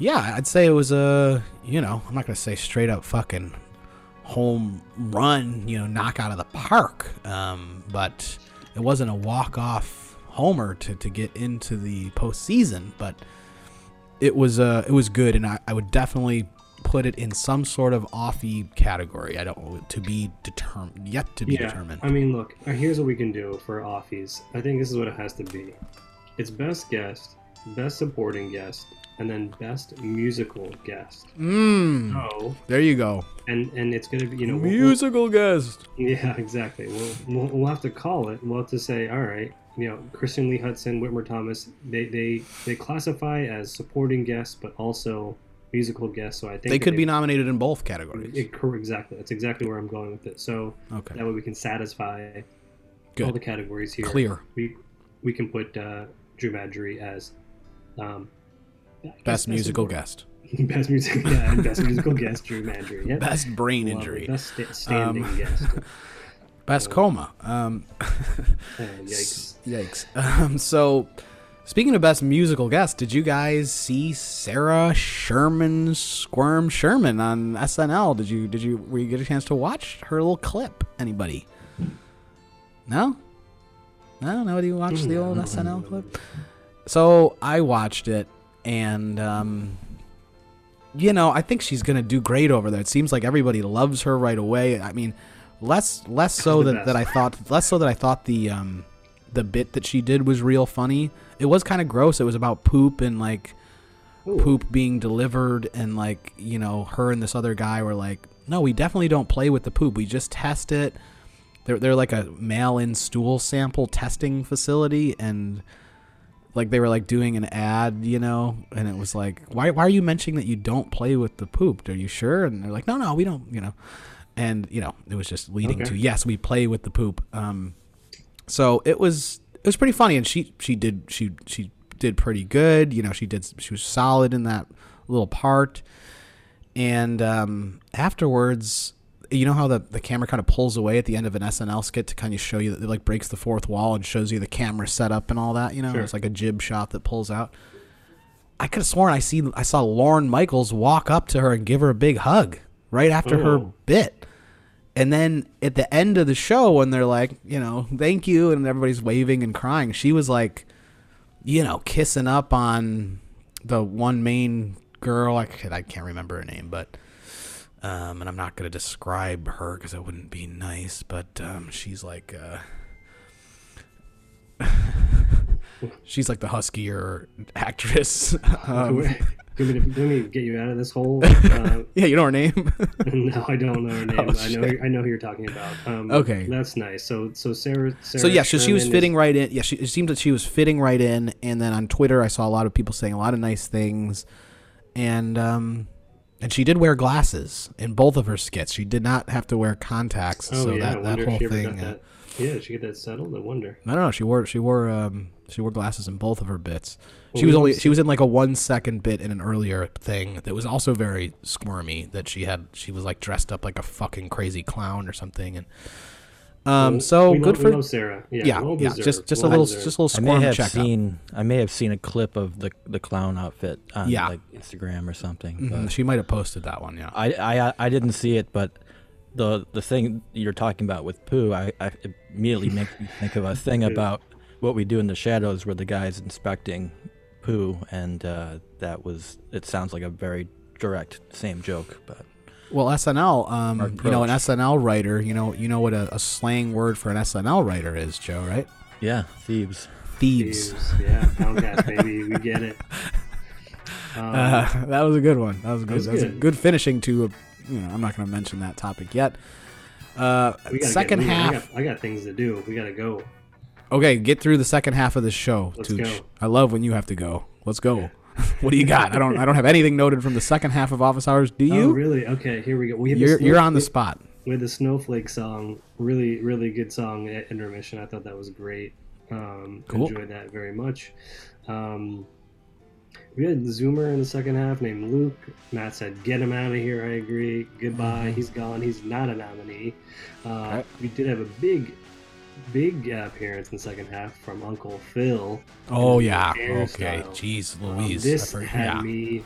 yeah, I'd say it was a, you know, I'm not gonna say straight up fucking home run, you know, knock out of the park, um, but it wasn't a walk off homer to, to get into the postseason, but it was uh it was good, and I, I would definitely put it in some sort of offy category. I don't want to be determined yet to be yeah. determined. I mean, look. uh, Here's what we can do for offies. I think this is what it has to be. It's best guest, best supporting guest, and then best musical guest. Mmm. So, There you go. and and it's gonna be you know we'll- Musical guest. Yeah, exactly. We'll, we'll, we'll have to call it. We'll have to say, all right, you know, Christian Lee Hutson, Whitmer Thomas, they they, they classify as supporting guests, but also musical guest. So I think They could be nominated in both categories. it- exactly. That's exactly where I'm going with it. So Okay. that way we can satisfy all the categories here. Clear. We we can put uh, Drew Magary as um, Best musical support- guest. Best music, yeah, and best musical guest, Drew Magary. Yep. Best brain injury. Best sta- standing Um, guest. Best coma. Um, Uh, yikes. Yikes. Um, so, speaking of best musical guest, did you guys see Sarah Sherman Squirm Sherman on SNL? Did you did you were you get a chance to watch her little clip? Anybody? No. No, nobody watched the old SNL clip. So I watched it, and um, you know, I think she's gonna do great over there. It seems like everybody loves her right away. I mean, less less so that, that I thought less so that I thought the um the bit that she did was real funny. It was kind of gross. It was about poop and like Ooh. poop being delivered and like you know her and this other guy were like no we definitely don't play with the poop we just test it they're, they're like a mail-in stool sample testing facility and like they were like doing an ad you know and it was like why, why are you mentioning that you don't play with the poop are you sure and they're like no no we don't you know and you know it was just leading Okay. to yes we play with the poop um so it was it was pretty funny and she she did she she did pretty good you know she did she was solid in that little part and um afterwards you know how the, the camera kind of pulls away at the end of an SNL skit to kind of show you that it like breaks the fourth wall and shows you the camera setup and all that. You know, Sure. it's like a jib shot that pulls out. I could have sworn I see I saw Lorne Michaels walk up to her and give her a big hug right after her Oh. bit. And then at the end of the show, when they're like, you know, thank you, and everybody's waving and crying, she was like, you know, kissing up on the one main girl. I, I can't remember her name, but um, and I'm not gonna describe her because it wouldn't be nice. But um, she's like, uh, she's like the huskier actress. um, do, me do me get you out of this hole? Uh, yeah, you know her name. no, I don't know her name. Oh, I know. I know who you're talking about. Um, Okay. that's nice. So so Sarah. Sarah so yeah, so she was Sherman is- fitting right in. Yeah, she, it seemed that she was fitting right in. And then on Twitter, I saw a lot of people saying a lot of nice things, and um, and she did wear glasses in both of her skits. She did not have to wear contacts. Oh so yeah, that, that whole if she ever thing. uh, that. Yeah, did she get that settled? I wonder. I don't know. She wore she wore um she wore glasses in both of her bits. Well, she was only see- she was in like a one second bit in an earlier thing that was also very squirmy. That she had she was like dressed up like a fucking crazy clown or something. And um Well, so we know- good we for know Sarah. Yeah, yeah well yeah deserved, just just a little deserved. just a little squirm I may have check seen I may have seen a clip of the the clown outfit on Yeah. like Instagram or something. Mhm, But She might have posted that one. Yeah. I, I I didn't see it, but the the thing you're talking about with poo, I, I immediately makes me think of a thing about what we do in the shadows, where the guy's inspecting poo, and uh, that was it sounds like a very direct same joke, but Well, SNL, um, you know, an. SNL writer, you know, you know what a, a slang word for an SNL writer is, Joe, right? yeah, thieves. Thieves. Thieves. Yeah, Poundcast, baby. We get it. Um, Uh, that was a good one. That was good. was That was a good. good finishing to. You know, I'm not going to mention that topic yet. Uh, second half. I got, I got things to do. We gotta go. Okay, get through the second half of the show. Let's Tooch. go. I love when you have to go. Let's go. what do you got? I don't. I don't have anything noted from the second half of Office Hours. Do you? Oh, really? Okay, here we go. We have You're you're on the spot. We had the Snowflake song. Really, really good song at intermission. I thought that was great. Um, Cool. Enjoyed that very much. Um, we had Zoomer in the second half named Luke. Matt said, "Get him out of here." I agree. Goodbye. He's gone. He's not a nominee. Uh, Mm-hmm. We did have a big, big uh, appearance in the second half from Uncle Phil. Oh yeah. Okay. Jeez, Um, Louise. this I forgot- had yeah. me.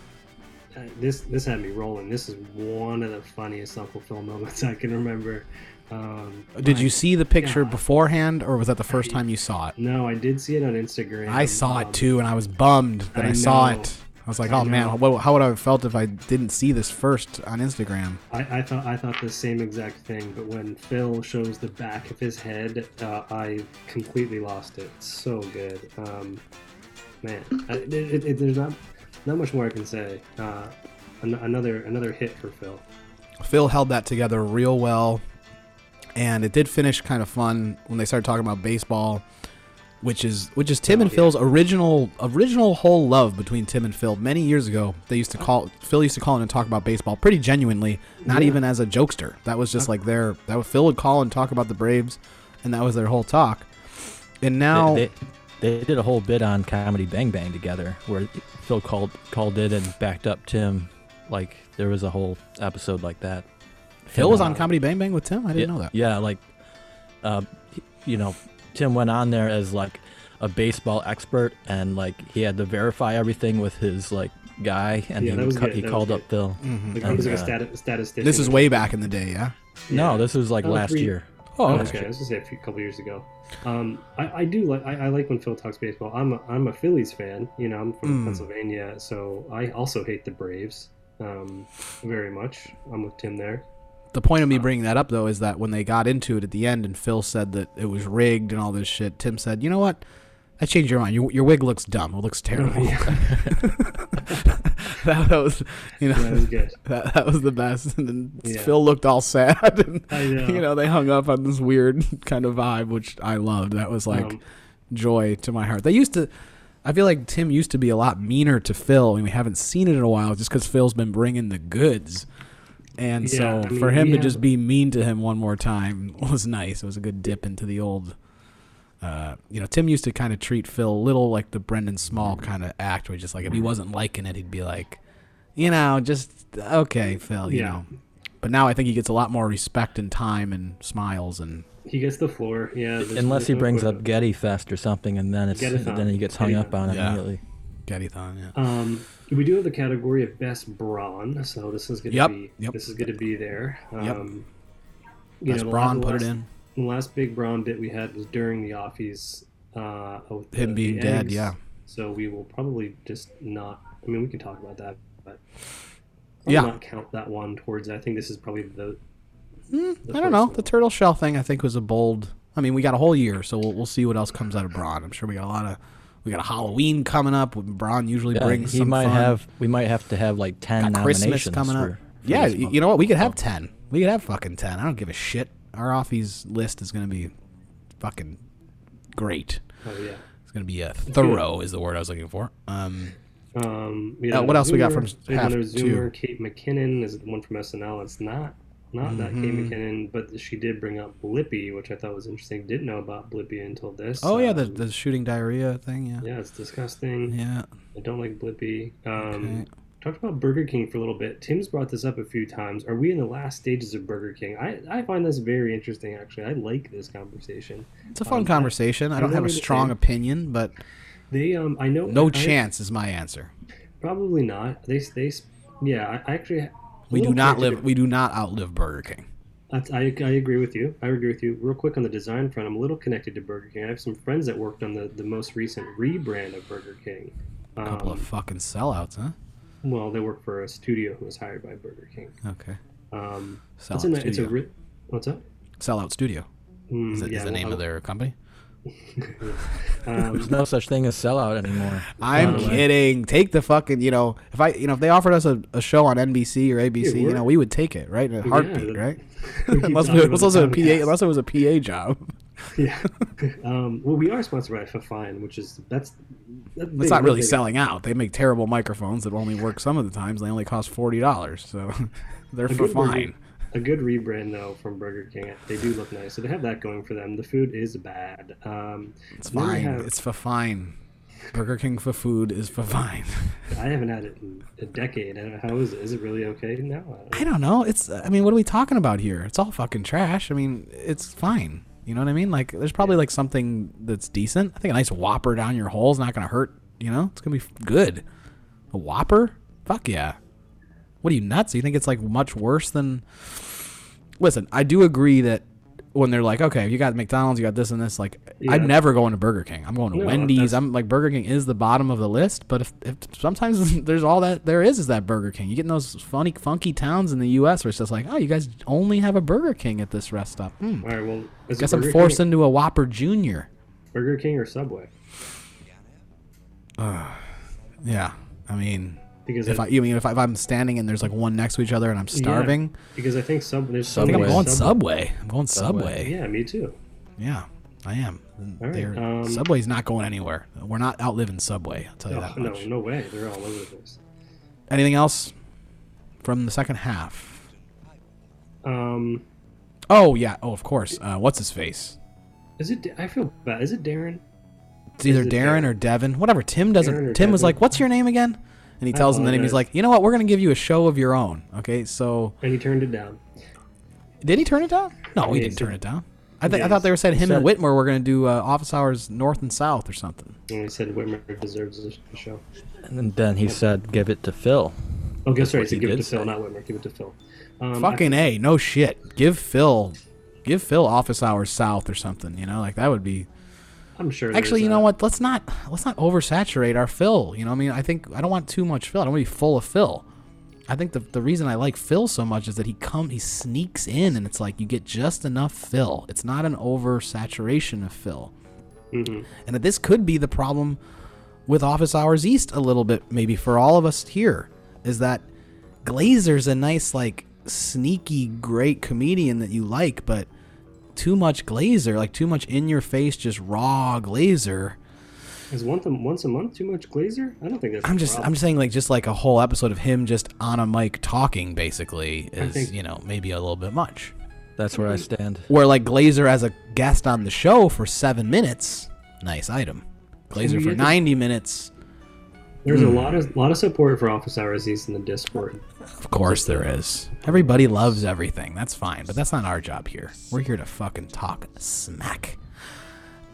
Uh, this this had me rolling. This is one of the funniest Uncle Phil moments I can remember. Um, Did I- you see the picture God. beforehand, or was that the first I- time you saw it? No, I did see it on Instagram. I saw Um, it too, and I was bummed that I, I saw it. I was like, "Oh man, what, how would I have felt if I didn't see this first on Instagram?" I, I thought I thought the same exact thing, but when Phil shows the back of his head, uh, I completely lost it. So good, um, man. I, it, it, it- there's not not much more I can say. Uh, an, another another hit for Phil. Phil held that together real well, and it did finish kind of fun when they started talking about baseball, which is which is Tim Oh, and yeah. Phil's original original whole love between Tim and Phil. Many years ago, they used to oh. call Phil used to call in and talk about baseball pretty genuinely, not Yeah. even as a jokester. That was just like their that was Phil would call and talk about the Braves, and that was their whole talk. And now, They, they, they did a whole bit on Comedy Bang Bang together, where Phil called called it and backed up Tim. Like there was a whole episode like that. Phil was on Comedy Bang Bang with Tim. I didn't yeah, know that. Yeah, like, uh, you know, Tim went on there as like a baseball expert, and like he had to verify everything with his like guy, and Yeah, he was ca- he that was called good. up Phil. Mhm. Like, he was like a uh, stati- statistician. This is way back in the day, yeah. No, this was like Oh, last three- Oh, year. Oh, okay. okay. I was gonna say a few, couple years ago. Um, I, I do like I, I like when Phil talks baseball. I'm a, I'm a Phillies fan. You know, I'm from Mm. Pennsylvania, so I also hate the Braves um, very much. I'm with Tim there. The point of me bringing that up though is that when they got into it at the end and Phil said that it was rigged and all this shit, Tim said, "You know what? I changed your mind. Your, your wig looks dumb. It looks terrible." that, that was, you know, That was good. that, that was the best. And then Yeah. Phil looked all sad, and know. you know they hung up on this weird kind of vibe, which I loved. That was like Um, joy to my heart. They used to. I feel like Tim used to be a lot meaner to Phil, and we haven't seen it in a while, just because Phil's been bringing the goods. And Yeah, so I mean, for him we to just be mean to him one more time was nice. It was a good dip into the old. Uh, you know, Tim used to kind of treat Phil a little like the Brendon Small kind of act, where just like if he wasn't liking it, he'd be like, you know, just okay, Phil. You Yeah. know, But now I think he gets a lot more respect and time and smiles and He gets the floor. Yeah. Unless he brings photo. up Getty Fest or something, and then it's then he gets hung up Getty-thon. on Yeah. immediately. Getty-thon, yeah. Um, we do have the category of best brawn, so this is going to Yep, be yep. this is going to be there. Yep. Um, you Best la- put it last- in. The last big brawn bit we had was during the offies. Uh, with Him the- being the dead, eggs. yeah. So we will probably just not. I mean, we can talk about that, but probably Yeah. not count that one towards. I think this is probably the. Hmm, I don't know. one. The turtle shell thing, I think, was a bold. I mean, we got a whole year, so we'll, we'll see what else comes out of Braun. I'm sure we got a lot of. We got a Halloween coming up. Braun usually Yeah, brings he some might fun. have. We might have to have like ten got Christmas nominations coming up. for- for yeah, this month. you know what? We could have ten. We could have fucking ten. I don't give a shit. Our offies list is gonna be fucking great. Oh yeah. It's gonna be a thorough is the word I was looking for. Um, Um, we Uh, what else we got from we half another two? Zoomer, Kate McKinnon is the one from SNL. It's not not that Kate Mhm. McKinnon, but she did bring up Blippi, which I thought was interesting. Didn't know about Blippi until this. oh yeah, the Um, the shooting diarrhea thing. Yeah. yeah, it's disgusting. Yeah. I don't like Blippi. Um, Okay. Talked about Burger King for a little bit. Tim's brought this up a few times. Are we in the last stages of Burger King? I, I find this very interesting. Actually, I like this conversation. It's a fun Um, conversation. I, I don't have a strong opinion, but They um I know no I- chance is my answer. Probably not. They they yeah. I, I actually We do not live. We do not outlive Burger King. That's, I, I agree with you. I agree with you. Real quick on the design front, I'm a little connected to Burger King. I have some friends that worked on the, the most recent rebrand of Burger King. A couple Um, of fucking sellouts, huh? well, they work for a studio who was hired by Burger King. Okay. Um, Sellout it's, a, it's a Studio. what's up? Sellout Studio. Mm, Is, it, is yeah, the name well, of their company? Um, There's no such thing as sellout anymore. I'm By way. kidding. Take the fucking. You know, if I, you know, if they offered us a, a show on NBC or ABC, you know, we would take it, right? In a heartbeat, the- right? we keep unless, it, about unless, was a PA, Comcast. unless it was a PA job. yeah. um, well, we are sponsored by Fifine, which is that's. that's It's big- not really big- selling out. They make terrible microphones that only work some of the times. They only cost forty dollars, so they're A for good burger- fine. A good rebrand though from Burger King. They do look nice, so they have that going for them. The food is bad. Um, It's fine. have- It's for fine. Burger King for food is for fine. I haven't had it in a decade. I don't know, how is it? Is it really okay now? I don't know. I don't know. It's. I mean, what are we talking about here? It's all fucking trash. I mean, it's fine. You know what I mean? Like, there's probably like something that's decent. I think a nice Whopper down your hole is not gonna hurt. You know, it's gonna be good. A Whopper? Fuck yeah. What are you nuts? You think it's like much worse than? Listen, I do agree that when they're like, okay, you got McDonald's, you got this and this. Like, Yeah. I'm never going to Burger King. I'm going to No, Wendy's. I'm like Burger King is the bottom of the list. But if, if sometimes there's all that there is is that Burger King. You get in those funny, funky towns in the U.S. where it's just like, oh, you guys only have a Burger King at this rest stop. Hmm. All right. Well, it Guess I'm forced King, into a Whopper Junior. Burger King or Subway? Yeah, I mean, Because if I, I, you mean if, I, I'm standing and there's like one next to each other and I'm starving, because I think Sub there's I think I'm Subway. going Subway. I'm going Subway. Yeah, me too. Yeah, I am. Right, um, Subway's not going anywhere. We're not outliving Subway. I'll tell you No, that much. no no way. They're all over the place. Anything else from the second half? Um, Oh yeah. Oh, of course. Uh, what's his face? is it? I feel bad. Is it Darren? It's either it Darren Darren? or Devin. Whatever. Tim doesn't. Tim was like, "What's your name again?" And he I tells him the name. He's like, "You know what? We're gonna give you a show of your own." Okay. So And he turned it down. did he turn it down? No, he he didn't said- turn it down. I, th- I thought they were saying he him and said- Whitmer were gonna do uh, office hours north and south or something. And he said Whitmer deserves the the show. And then he said, "Give it to Phil." Oh, guess right. what So he give it did to Phil, say. not Whitmer. Give it to Phil. Um, Fucking a, no shit. Give Phil, give Phil office hours south or something. You know, like that would be. I, am sure. Actually, you know a- what? Let's not let's not oversaturate our fill. You know, what I mean, I think I don't want too much fill. I don't want to be full of fill. I think the the reason I like Phil so much is that he come he sneaks in and it's like you get just enough Phil. It's not an oversaturation of Phil. Mhm. And that this could be the problem with Office Hours East a little bit, maybe for all of us here, is that Glazer's a nice, like, sneaky, great comedian that you like, but too much Glazer, like too much in your face, just raw Glazer. Is once a, once a month too much Glazer? I don't think that's. I'm a just, problem. I'm just saying, like, just like a whole episode of him just on a mic talking, basically, is, think- you know, maybe a little bit much. That's where I stand. Where, like, Glazer as a guest on the show for seven minutes, nice item. Glazer for get to- 90 minutes, There's Hmm. a lot of lot of support for Office Hours East in the Discord. Of course there is. Everybody loves everything. That's fine, but that's not our job here. We're here to fucking talk smack.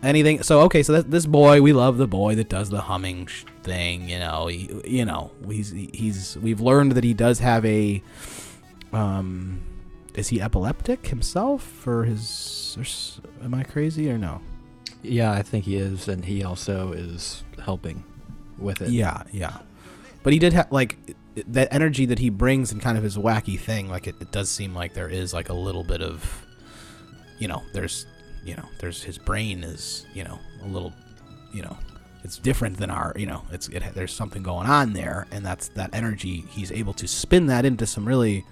Anything. So okay, so that, this boy, we love the boy that does the humming sh- thing. You know, he, you know, he's he's. We've learned that he does have a. Um, is he epileptic himself, or his? Or, am I crazy or no? Yeah, I think he is, and he also is helping with it. Yeah, yeah. But he did have like that energy that he brings and kind of his wacky thing. Like it, it does seem like there is like a little bit of, you know, there's, you know, there's his brain is, you know, a little, you know, it's different than our, you know, it's it, there's something going on there, and that's that energy. He's able to spin that into some really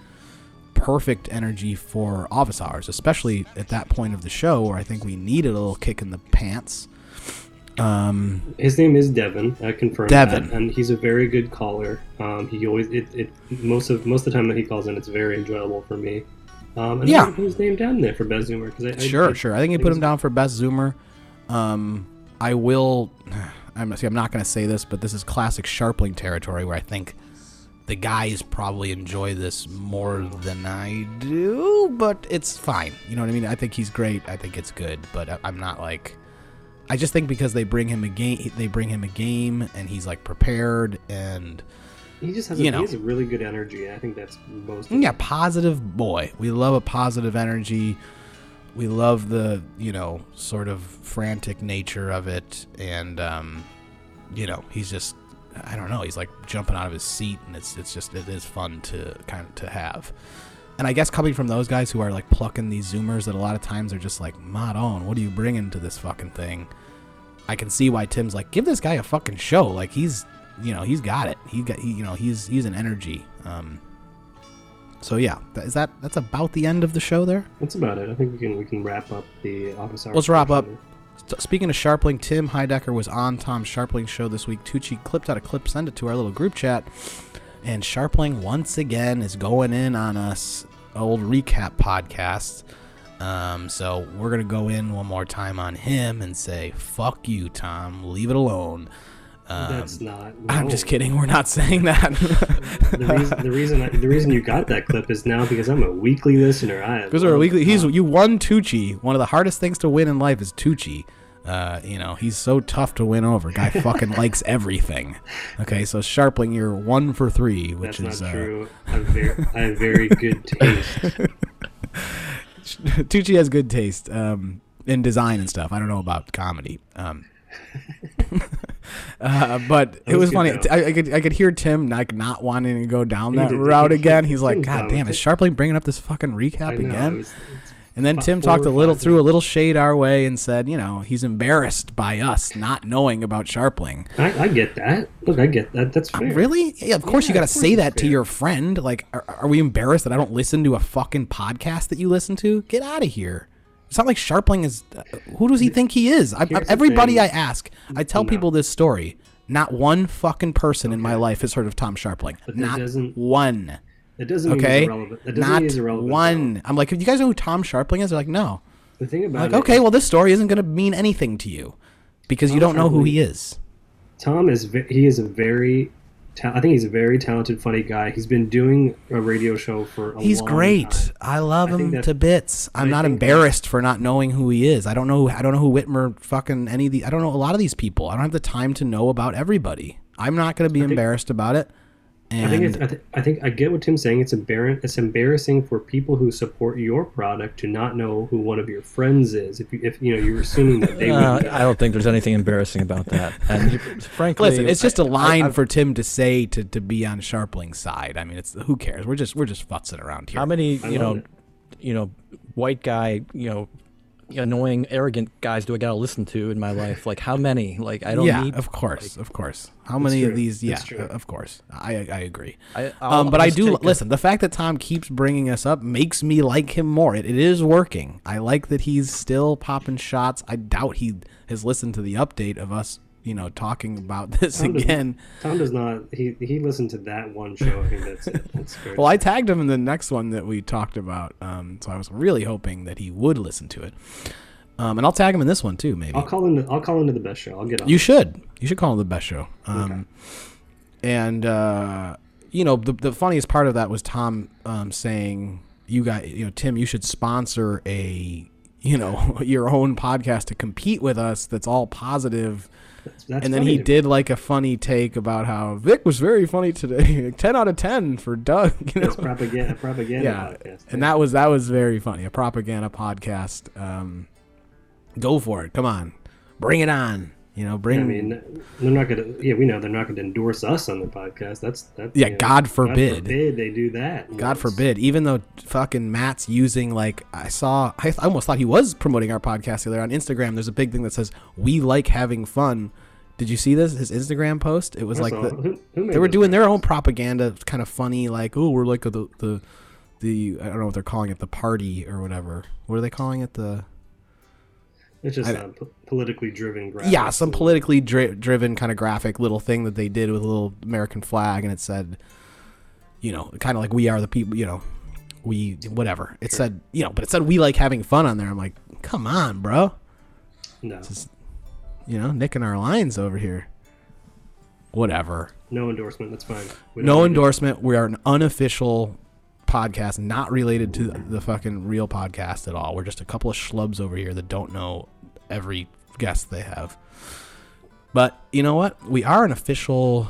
perfect energy for office hours, especially at that point of the show where I think we needed a little kick in the pants. Um, His name is Devin. I confirmed Devin. that, and he's a very good caller. Um, he always it, it most of most of the time that he calls in, it's very enjoyable for me. Um, and Yeah. His name down there for Best Zoomer because I, I Sure, I- sure. I think you put him down for best zoomer. Um, I will. I'm see. I'm not going to say this, but this is classic Scharpling territory where I think the guys probably enjoy this more than I do, but it's fine. You know what I mean? I think he's great. I think it's good, but I- I'm not like. I just think because they bring him a game, they bring him a game, and he's like prepared and He just has a, you he know. has a really good energy. I think that's most. yeah, it. positive boy. We love a positive energy. We love the you know sort of frantic nature of it, and um, you know he's just I don't know. He's like jumping out of his seat, and it's it's just it is fun to kind of to have. And I guess coming from those guys who are like plucking these zoomers that a lot of times are just like, "Mod on, what are you bringing to this fucking thing?" I can see why Tim's like, "Give this guy a fucking show." Like he's you know he's got it. He got he, you know he's he's an energy. Um, so yeah, that, is that that's about the end of the show there. That's about it. I think we can we can wrap up the Office Hours. Let's wrap up. Speaking of Scharpling, Tim Heidecker was on Tom Scharpling's show this week. Tucci clipped out a clip, sent it to our little group chat, and Scharpling once again is going in on us old recap podcast. Um, so we're gonna go in one more time on him and say, "Fuck you, Tom. Leave it alone." Um, That's not. I'm just kidding. We're not saying that. The reason the reason I, the reason you got that clip is now because I'm a weekly listener. I Because we're love weekly. He's you won Tucci. One of the hardest things to win in life is Tucci. Uh, you know he's so tough to win over. Guy fucking likes everything. Okay, so Scharpling, you're one for three, which That's is not uh, true. I have very, I have very good taste. Tucci has good taste um, in design and stuff. I don't know about comedy. Um, uh, but it was was funny. I, I could I could hear Tim like not wanting to go down that route again. He's like, God damn, is Scharpling bringing up this fucking recap know, again? it was- it's And then about Tim talked a little threw a little shade our way and said, you know, he's embarrassed by us not knowing about Scharpling. I, I get that. Look, I get that. That's fair. Really? Yeah, of course you got to say that to your friend. Like, are, are we embarrassed that I don't listen to a fucking podcast that you listen to? Get out of here. It's not like Scharpling is. Uh, who does he think he is? I, everybody I ask, I tell No. people this story. Not one fucking person in my life has heard of Tom Scharpling. Not one. That doesn't mean Okay? That doesn't Not one. I'm like, do you guys know who Tom Scharpling is? They're like, no. The thing about Like, it okay, well, this story isn't going to mean anything to you because you don't know who he is. Tom is he is a very ta- I think he's a very talented, funny guy. He's been doing a radio show for a He's great. time. I love I him that- to bits. I'm not think that- embarrassed for not knowing who he is. I don't know. I don't know who Whitmer fucking any of the. I don't know a lot of these people. I don't have the time to know about everybody. I'm not going to be think- embarrassed about it. And I think it's, I, th- I think I get what Tim's saying. It's embarrassing. It's embarrassing for people who support your product to not know who one of your friends is. If you, if you know, you're assuming that they Uh, would. I don't think there's anything embarrassing about that. And frankly, listen, it's just a line I- for Tim to say to, to be on Scharpling's side. I mean, it's who cares? We're just we're just futzing around here. How many, I you know, it. you know, white guy, you know, annoying, arrogant guys do I gotta listen to in my life? Like how many? Like I don't yeah, need. of course, of course. How many of these? Yeah, true. of course. I I agree. I, Um, but I'll I just do take a- listen. The fact that Tom keeps bringing us up makes me like him more. It, it is working. I like that he's still popping shots. I doubt he has listened to the update of us, you know, talking about this Tom again. Tom does not. He he listened to that one show. I think that's it. That's fair. Well, I tagged him in the next one that we talked about, um, so I was really hoping that he would listen to it. Um, and I'll tag him in this one too, maybe. I'll call into I'll call into the best show. I'll get on. You should. You should call him the best show. Um, and uh, you know the the funniest part of that was Tom um, saying, "You got you know Tim, you should sponsor a." You know your own podcast to compete with us. That's all positive, That's, that's and then he did like a funny take about how Vic was very funny today. ten out of ten for Doug. You know? It's propaganda, propaganda yeah, podcast. and that was that was very funny. A propaganda podcast. Um, go for it. Come on, bring it on. You know, bring. I mean, they're not gonna. Yeah, we know they're not gonna endorse us on the podcast. That's that. Yeah, you know, God forbid. God forbid they do that. God forbid. Even though fucking Matt's using like I saw, I I almost thought he was promoting our podcast the other on Instagram. There's a big thing that says we like having fun. Did you see this? His Instagram post. It was like the, who- who they were doing their own propaganda, kind of funny, like oh we're like the the the I don't know what they're calling it, the party or whatever. What are they calling it? The It's just a politically driven graphic. yeah, some politically dri- driven kind of graphic little thing that they did with a little American flag, and it said, you know, kind of like we are the people, you know, we whatever. It said, you know, but it said we like having fun on there. I'm like, come on, bro, No, Just, you know, nicking our lines over here. Whatever. no endorsement. That's fine. No need it. endorsement. We are an unofficial podcast, not related to the fucking real podcast at all. We're just a couple of schlubs over here that don't know every guest they have. But you know what? We are an official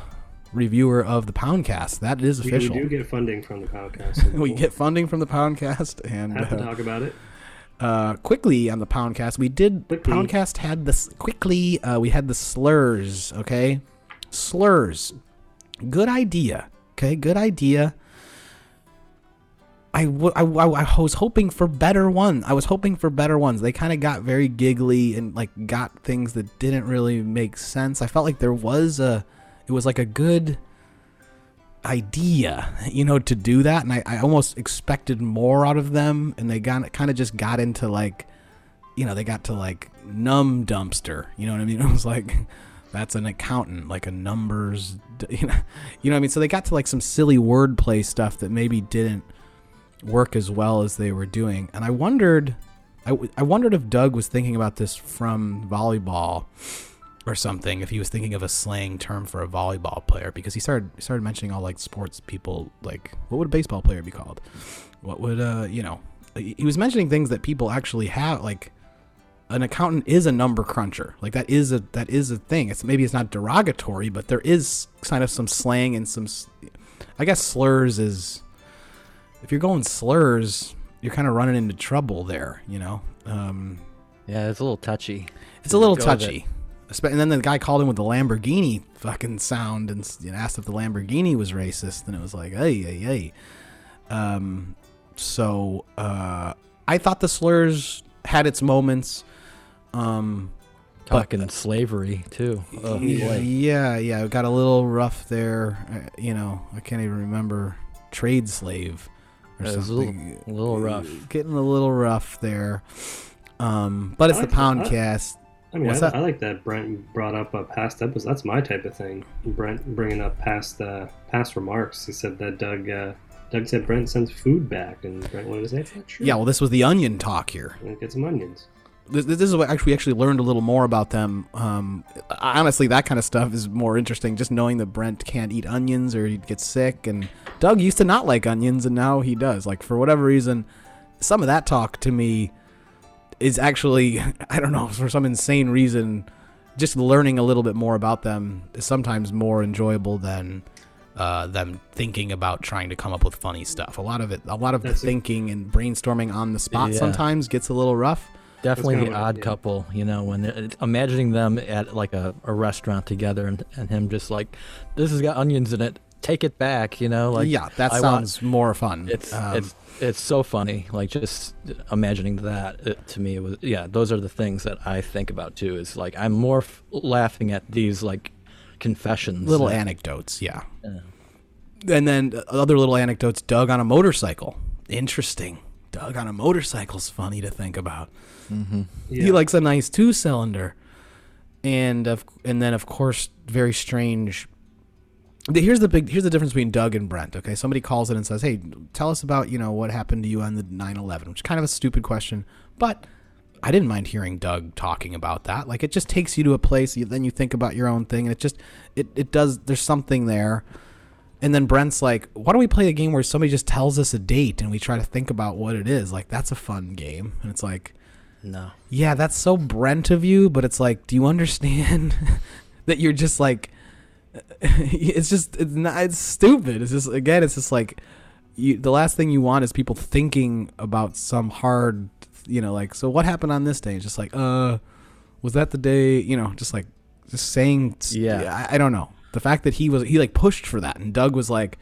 reviewer of the Poundcast. That is We, we do get funding from the Poundcast. We get funding from the Poundcast, and have to uh, talk about it. uh, quickly on the Poundcast, we did. Quickly. Poundcast had this quickly. Uh, we had the slurs. Okay, slurs. Good idea. Okay, good idea. I, was hoping for better ones. I was hoping for better ones. They kind of got very giggly and like got things that didn't really make sense. I felt like there was a, it was like a good idea, you know, to do that, and I, I almost expected more out of them, and they got kind of just got into like, you know, they got to like numb dumpster. You know what I mean? It was like that's an accountant, like a numbers, you know, you know what I mean. So they got to like some silly wordplay stuff that maybe didn't work as well as they were doing, and I wondered, I, w- I wondered if Doug was thinking about this from volleyball or something if he was thinking of a slang term for a volleyball player because he started started mentioning all like sports people like what would a baseball player be called? What would uh you know he he was mentioning things that people actually have like an accountant is a number cruncher. Like that is a that is a thing. It's maybe it's not derogatory but there is kind of some slang and some I guess slurs is if you're going slurs you're kind of running into trouble there you know um Yeah, it's a little touchy. it's a little Go with it. touchy. And then the guy called him with the Lamborghini fucking sound and you know, asked if the Lamborghini was racist, and it was like, hey, hey, hey. Um, so uh, I thought the slurs had its moments. Um, But- Talking slavery too. Oh Yeah. yeah, yeah, it got a little rough there. Uh, you know, I can't even remember trade slave or It was a little- a little rough. Getting a little rough there. Um, but it's I the like- I- Poundcast. I mean, What's I. I like that Brent brought up a past episode. That's my type of thing. Brent bringing up past uh, past remarks. He said that Doug uh, Doug said Brent sends food back, and Brent wanted to say it's not true. Yeah, well, this was the onion talk here. And get some onions. This, this is what actually we actually learned a little more about them. Um, honestly, that kind of stuff is more interesting. Just knowing that Brent can't eat onions or he'd get sick, and Doug used to not like onions, and now he does. Like for whatever reason, some of that talk to me is actually I don't know for some insane reason. Just learning a little bit more about them is sometimes more enjoyable than uh, them thinking about trying to come up with funny stuff. A lot of it, a lot of the That's thinking and brainstorming on the spot Yeah. sometimes gets a little rough. Definitely kinda the odd couple, you know, when they're- imagining them at like a, a restaurant together and, and him just like, this has got onions in it, take it back, you know, like yeah, that I want- sounds more fun. it's Um, it's it's so funny, like just imagining that it, to me it was yeah, those are the things that I think about too. Is like I'm more f- laughing at these like confessions, little that- anecdotes, yeah. Yeah. And then uh, other little anecdotes. Doug on a motorcycle, interesting. Doug on a motorcycle's funny to think about. Mhm. Yeah. He likes a nice two cylinder, and of and then of course very strange. Here's the big. Here's the difference between Doug and Brent. Okay, somebody calls in and says, "Hey, tell us about you know what happened to you on the 9/11," which is kind of a stupid question, but I didn't mind hearing Doug talking about that. Like it just takes you to a place. You, then you think about your own thing, and it just it it does. There's something there. And then Brent's like, "Why don't we play a game where somebody just tells us a date and we try to think about what it is? Like that's a fun game." And it's like, No. yeah, that's so Brent of you, but it's like, do you understand that you're just like, it's just it's not it's stupid. It's just again, it's just like, you the last thing you want is people thinking about some hard, you know, like so what happened on this day? It's just like, uh, was that the day? You know, just like just saying, Yeah. I, I don't know. The fact that he was he like pushed for that, and Doug was like,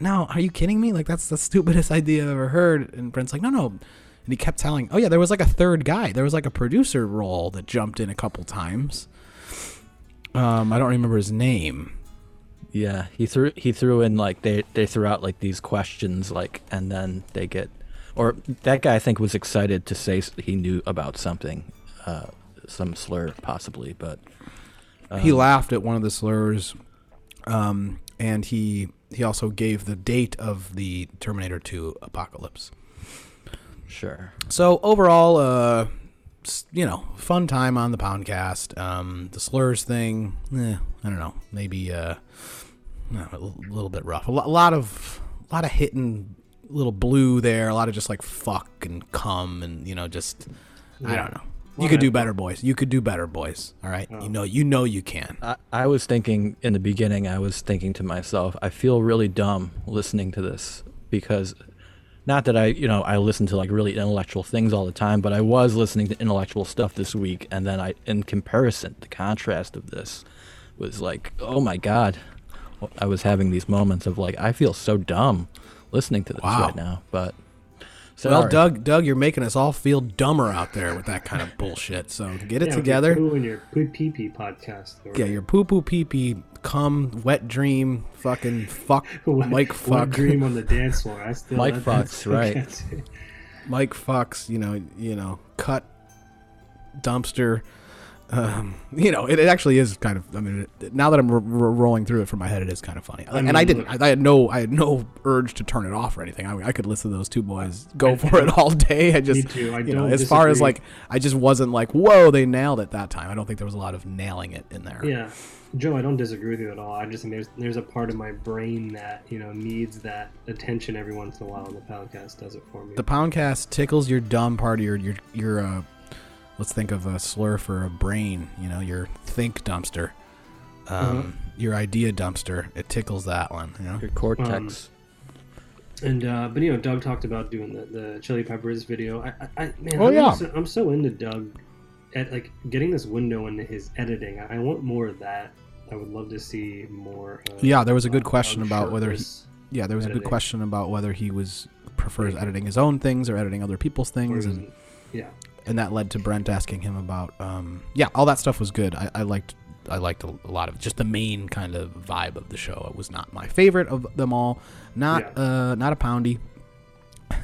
no, are you kidding me? Like that's the stupidest idea I've ever heard. And Brent's like, no, no. And he kept telling, oh yeah, there was like a third guy. There was like a producer role that jumped in a couple times. Um, I don't remember his name. Yeah, he threw he threw in like they they threw out like these questions like and then they get or that guy I think was excited to say he knew about something, uh, some slur possibly, but he um, laughed at one of the slurs, um, and he he also gave the date of the Terminator 2 apocalypse. Sure. So overall, uh, you know, fun time on the Poundcast. Um, the slurs thing, eh, I don't know, maybe uh, a little bit rough. A lo- a lot of, a lot of hitting little blue there. A lot of just like fuck and cum and you know, just I don't know. You Well, could do better, boys. You could do better, boys. All right, Oh. you know, you know, you can. I, I was thinking in the beginning, I was thinking to myself, I feel really dumb listening to this because not that I, you know, I listen to like really intellectual things all the time, but I was listening to intellectual stuff this week. And then I, in comparison, the contrast of this was like, oh my God. I was having these moments of like, I feel so dumb listening to this Wow. right now. But Well. Doug, Doug, you're making us all feel dumber out there with that kind of bullshit. So get it Yeah, together. Poo and your poo pee pee podcast. or- Yeah, your poo poo pee pee, cum, wet dream, fucking fuck, What- Mike what fuck, dream on the dance floor. I still Mike that- that's- fucks, right. that's- Mike fucks, you know, you know, cut, dumpster. Um, you know, it, it actually is kind of. I mean, it, now that I'm r- r- rolling through it from my head, it is kind of funny. I and I didn't. I, I had no. I had no urge to turn it off or anything. I, I could listen to those two boys go for it all day. I just, Me too. I you know, don't as far as like, I just wasn't like, whoa, they nailed it that time. I don't think there was a lot of nailing it in there. Yeah, Joe, I don't disagree with you at all. I just think there's there's a part of my brain that you know needs that attention every once in a while, and the podcast does it for me. The Poundcast tickles your dumb part of your your your. Uh, let's think of a slur for a brain. You know, your think dumpster, um, Uh-huh. your idea dumpster. It tickles that one. You know. your cortex. and uh, but you know, Doug talked about doing the, the Chili Peppers video. I, I, I man, Oh, I'm, yeah. so, I'm so into Doug at like getting this window into his editing. I, I want more of that. I would love to see more. Of, Yeah, there was a good uh, question Doug about whether he- Yeah, there was a good question about whether he was prefers editing his own things or editing other people's things, and yeah, and that led to Brent asking him about. Um, yeah, all that stuff was good. I, I liked. I liked a, a lot of. Just the main kind of vibe of the show. It was not my favorite of them all. Not uh, not a poundy.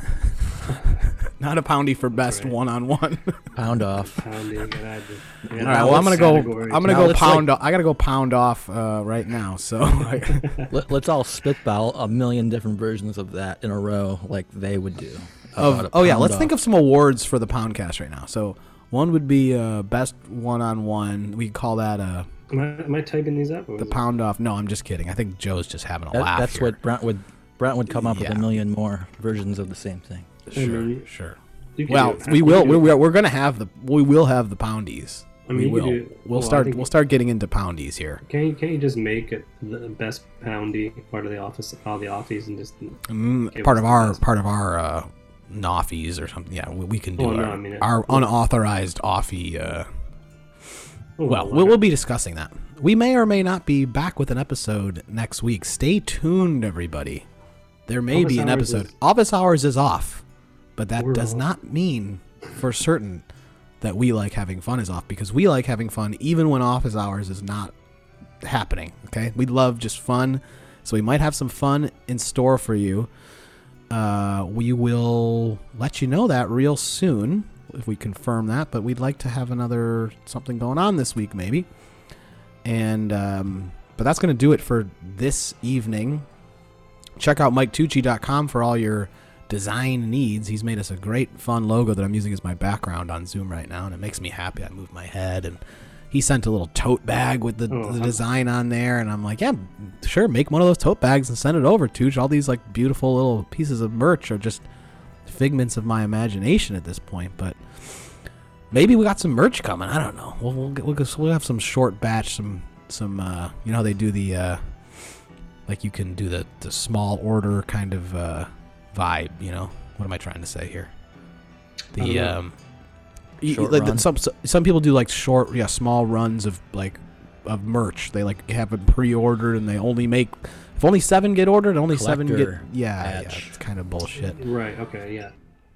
not a poundy for best one on one. Pound off. pounding. and I had to- I All had right. to Well, I'm gonna go. category I'm gonna Now go it's pound. o- I gotta go pound off uh, right now. So Let, let's all spitball a million different versions of that in a row, like they would do. Of oh yeah let's think of some awards for the poundcast right now. So one would be uh best one-on-one. We call that uh Am I, am I typing these up? the is it- pound off. No i'm just kidding. I think joe's just having a That- laugh that's here. what Brent would Brent would come up with a million more versions of the same thing. sure mean, sure well we will can do we're, we're gonna have the we will have the poundies. I mean, we will. could do- we'll well, start we'll start getting into poundies here. Can't you, can't you just make it the best poundy part of the office, all the offies, and just mm, part of our best? part of our uh Noffies or something. Yeah, we, we can do Oh, no, our, I mean, our unauthorized offie. Uh, oh, well, we'll, we'll be discussing that. We may or may not be back with an episode next week. Stay tuned, everybody. There may Office be an episode. is- Office hours is off, but that We're does off. not mean for certain that we like having fun is off because we like having fun even when office hours is not happening. Okay, we love just fun, so we might have some fun in store for you. Uh, we will let you know that real soon if we confirm that. But we'd like to have another something going on this week, maybe. And um, but that's going to do it for this evening. Check out MikeTucci.com for all your design needs. He's made us a great, fun logo that I'm using as my background on Zoom right now, and it makes me happy. I move my head, and he sent a little tote bag with the, Oh, the design on there, and I'm like, yeah, sure, make one of those tote bags and send it over, Tooch. All these like beautiful little pieces of merch are just figments of my imagination at this point, but maybe we got some merch coming. I don't know. We'll we'll, get, we'll, we'll have some short batch, some some uh, you know how they do the uh, like you can do the the small order kind of uh, vibe. You know what am I trying to say here? The um, y- Short like run? some some people do like short yeah small runs of like of merch. They like have it pre-ordered and they only make if only seven get ordered, only seven get yeah, yeah. It's kind of bullshit. Right. Okay. Yeah.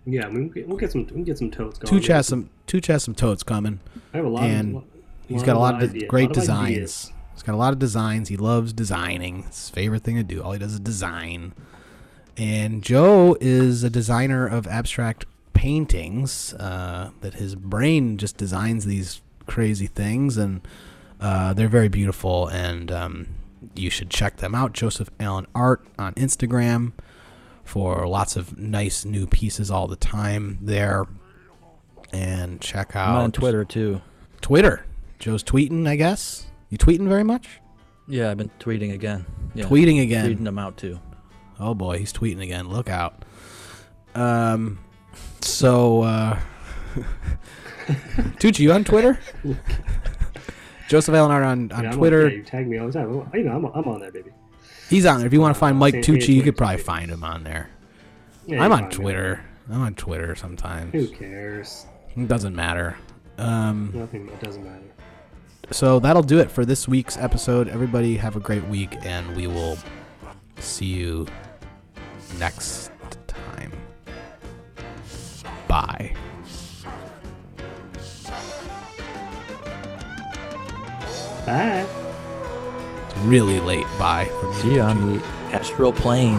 Yeah. I mean, we'll get, we'll get some. We'll get some totes going. Two has some two has some totes coming. I have a lot. and of, He's got a lot of de- idea- great lot of designs. ideas. He's got a lot of designs. He loves designing. It's his favorite thing to do. All he does is design. And Joe is a designer of abstract paintings. Uh, that his brain just designs these crazy things, and uh, they're very beautiful. And um, you should check them out. Joseph Allen Art on Instagram for lots of nice new pieces all the time there. And check out I'm on Twitter too. Twitter. Joe's tweeting, I guess. You tweeting very much? Yeah, I've been tweeting again. Yeah, Tweeting again. tweeting them out too. Oh boy, he's tweeting again. Look out. Um, so, uh, Tucci, you on Twitter? Joseph Allenard on, on Yeah, Twitter. yeah, you tag me all the time. Well, You know, I'm, I'm on there, baby. He's on there. If you want to find Uh, Mike Tucci, you could probably find him on there. Yeah, I'm on. Twitter. I'm on Twitter sometimes. Who cares? It doesn't matter. Um, Nothing. It doesn't matter. so that'll do it for this week's episode. Everybody have a great week, and we will see you next. Bye. Bye. It's really late. Bye. For me See you on the astral plane.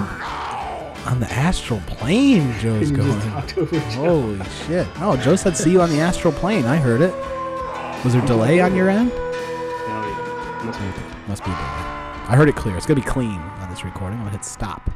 On the astral plane. Joe's going. talked over each other. Holy shit! Oh, Joe said see you on the astral plane. I heard it. Was there delay on your end? Oh, yeah. Must be. Must be delay. I heard it clear. It's gonna be clean on this recording. I'm gonna hit stop.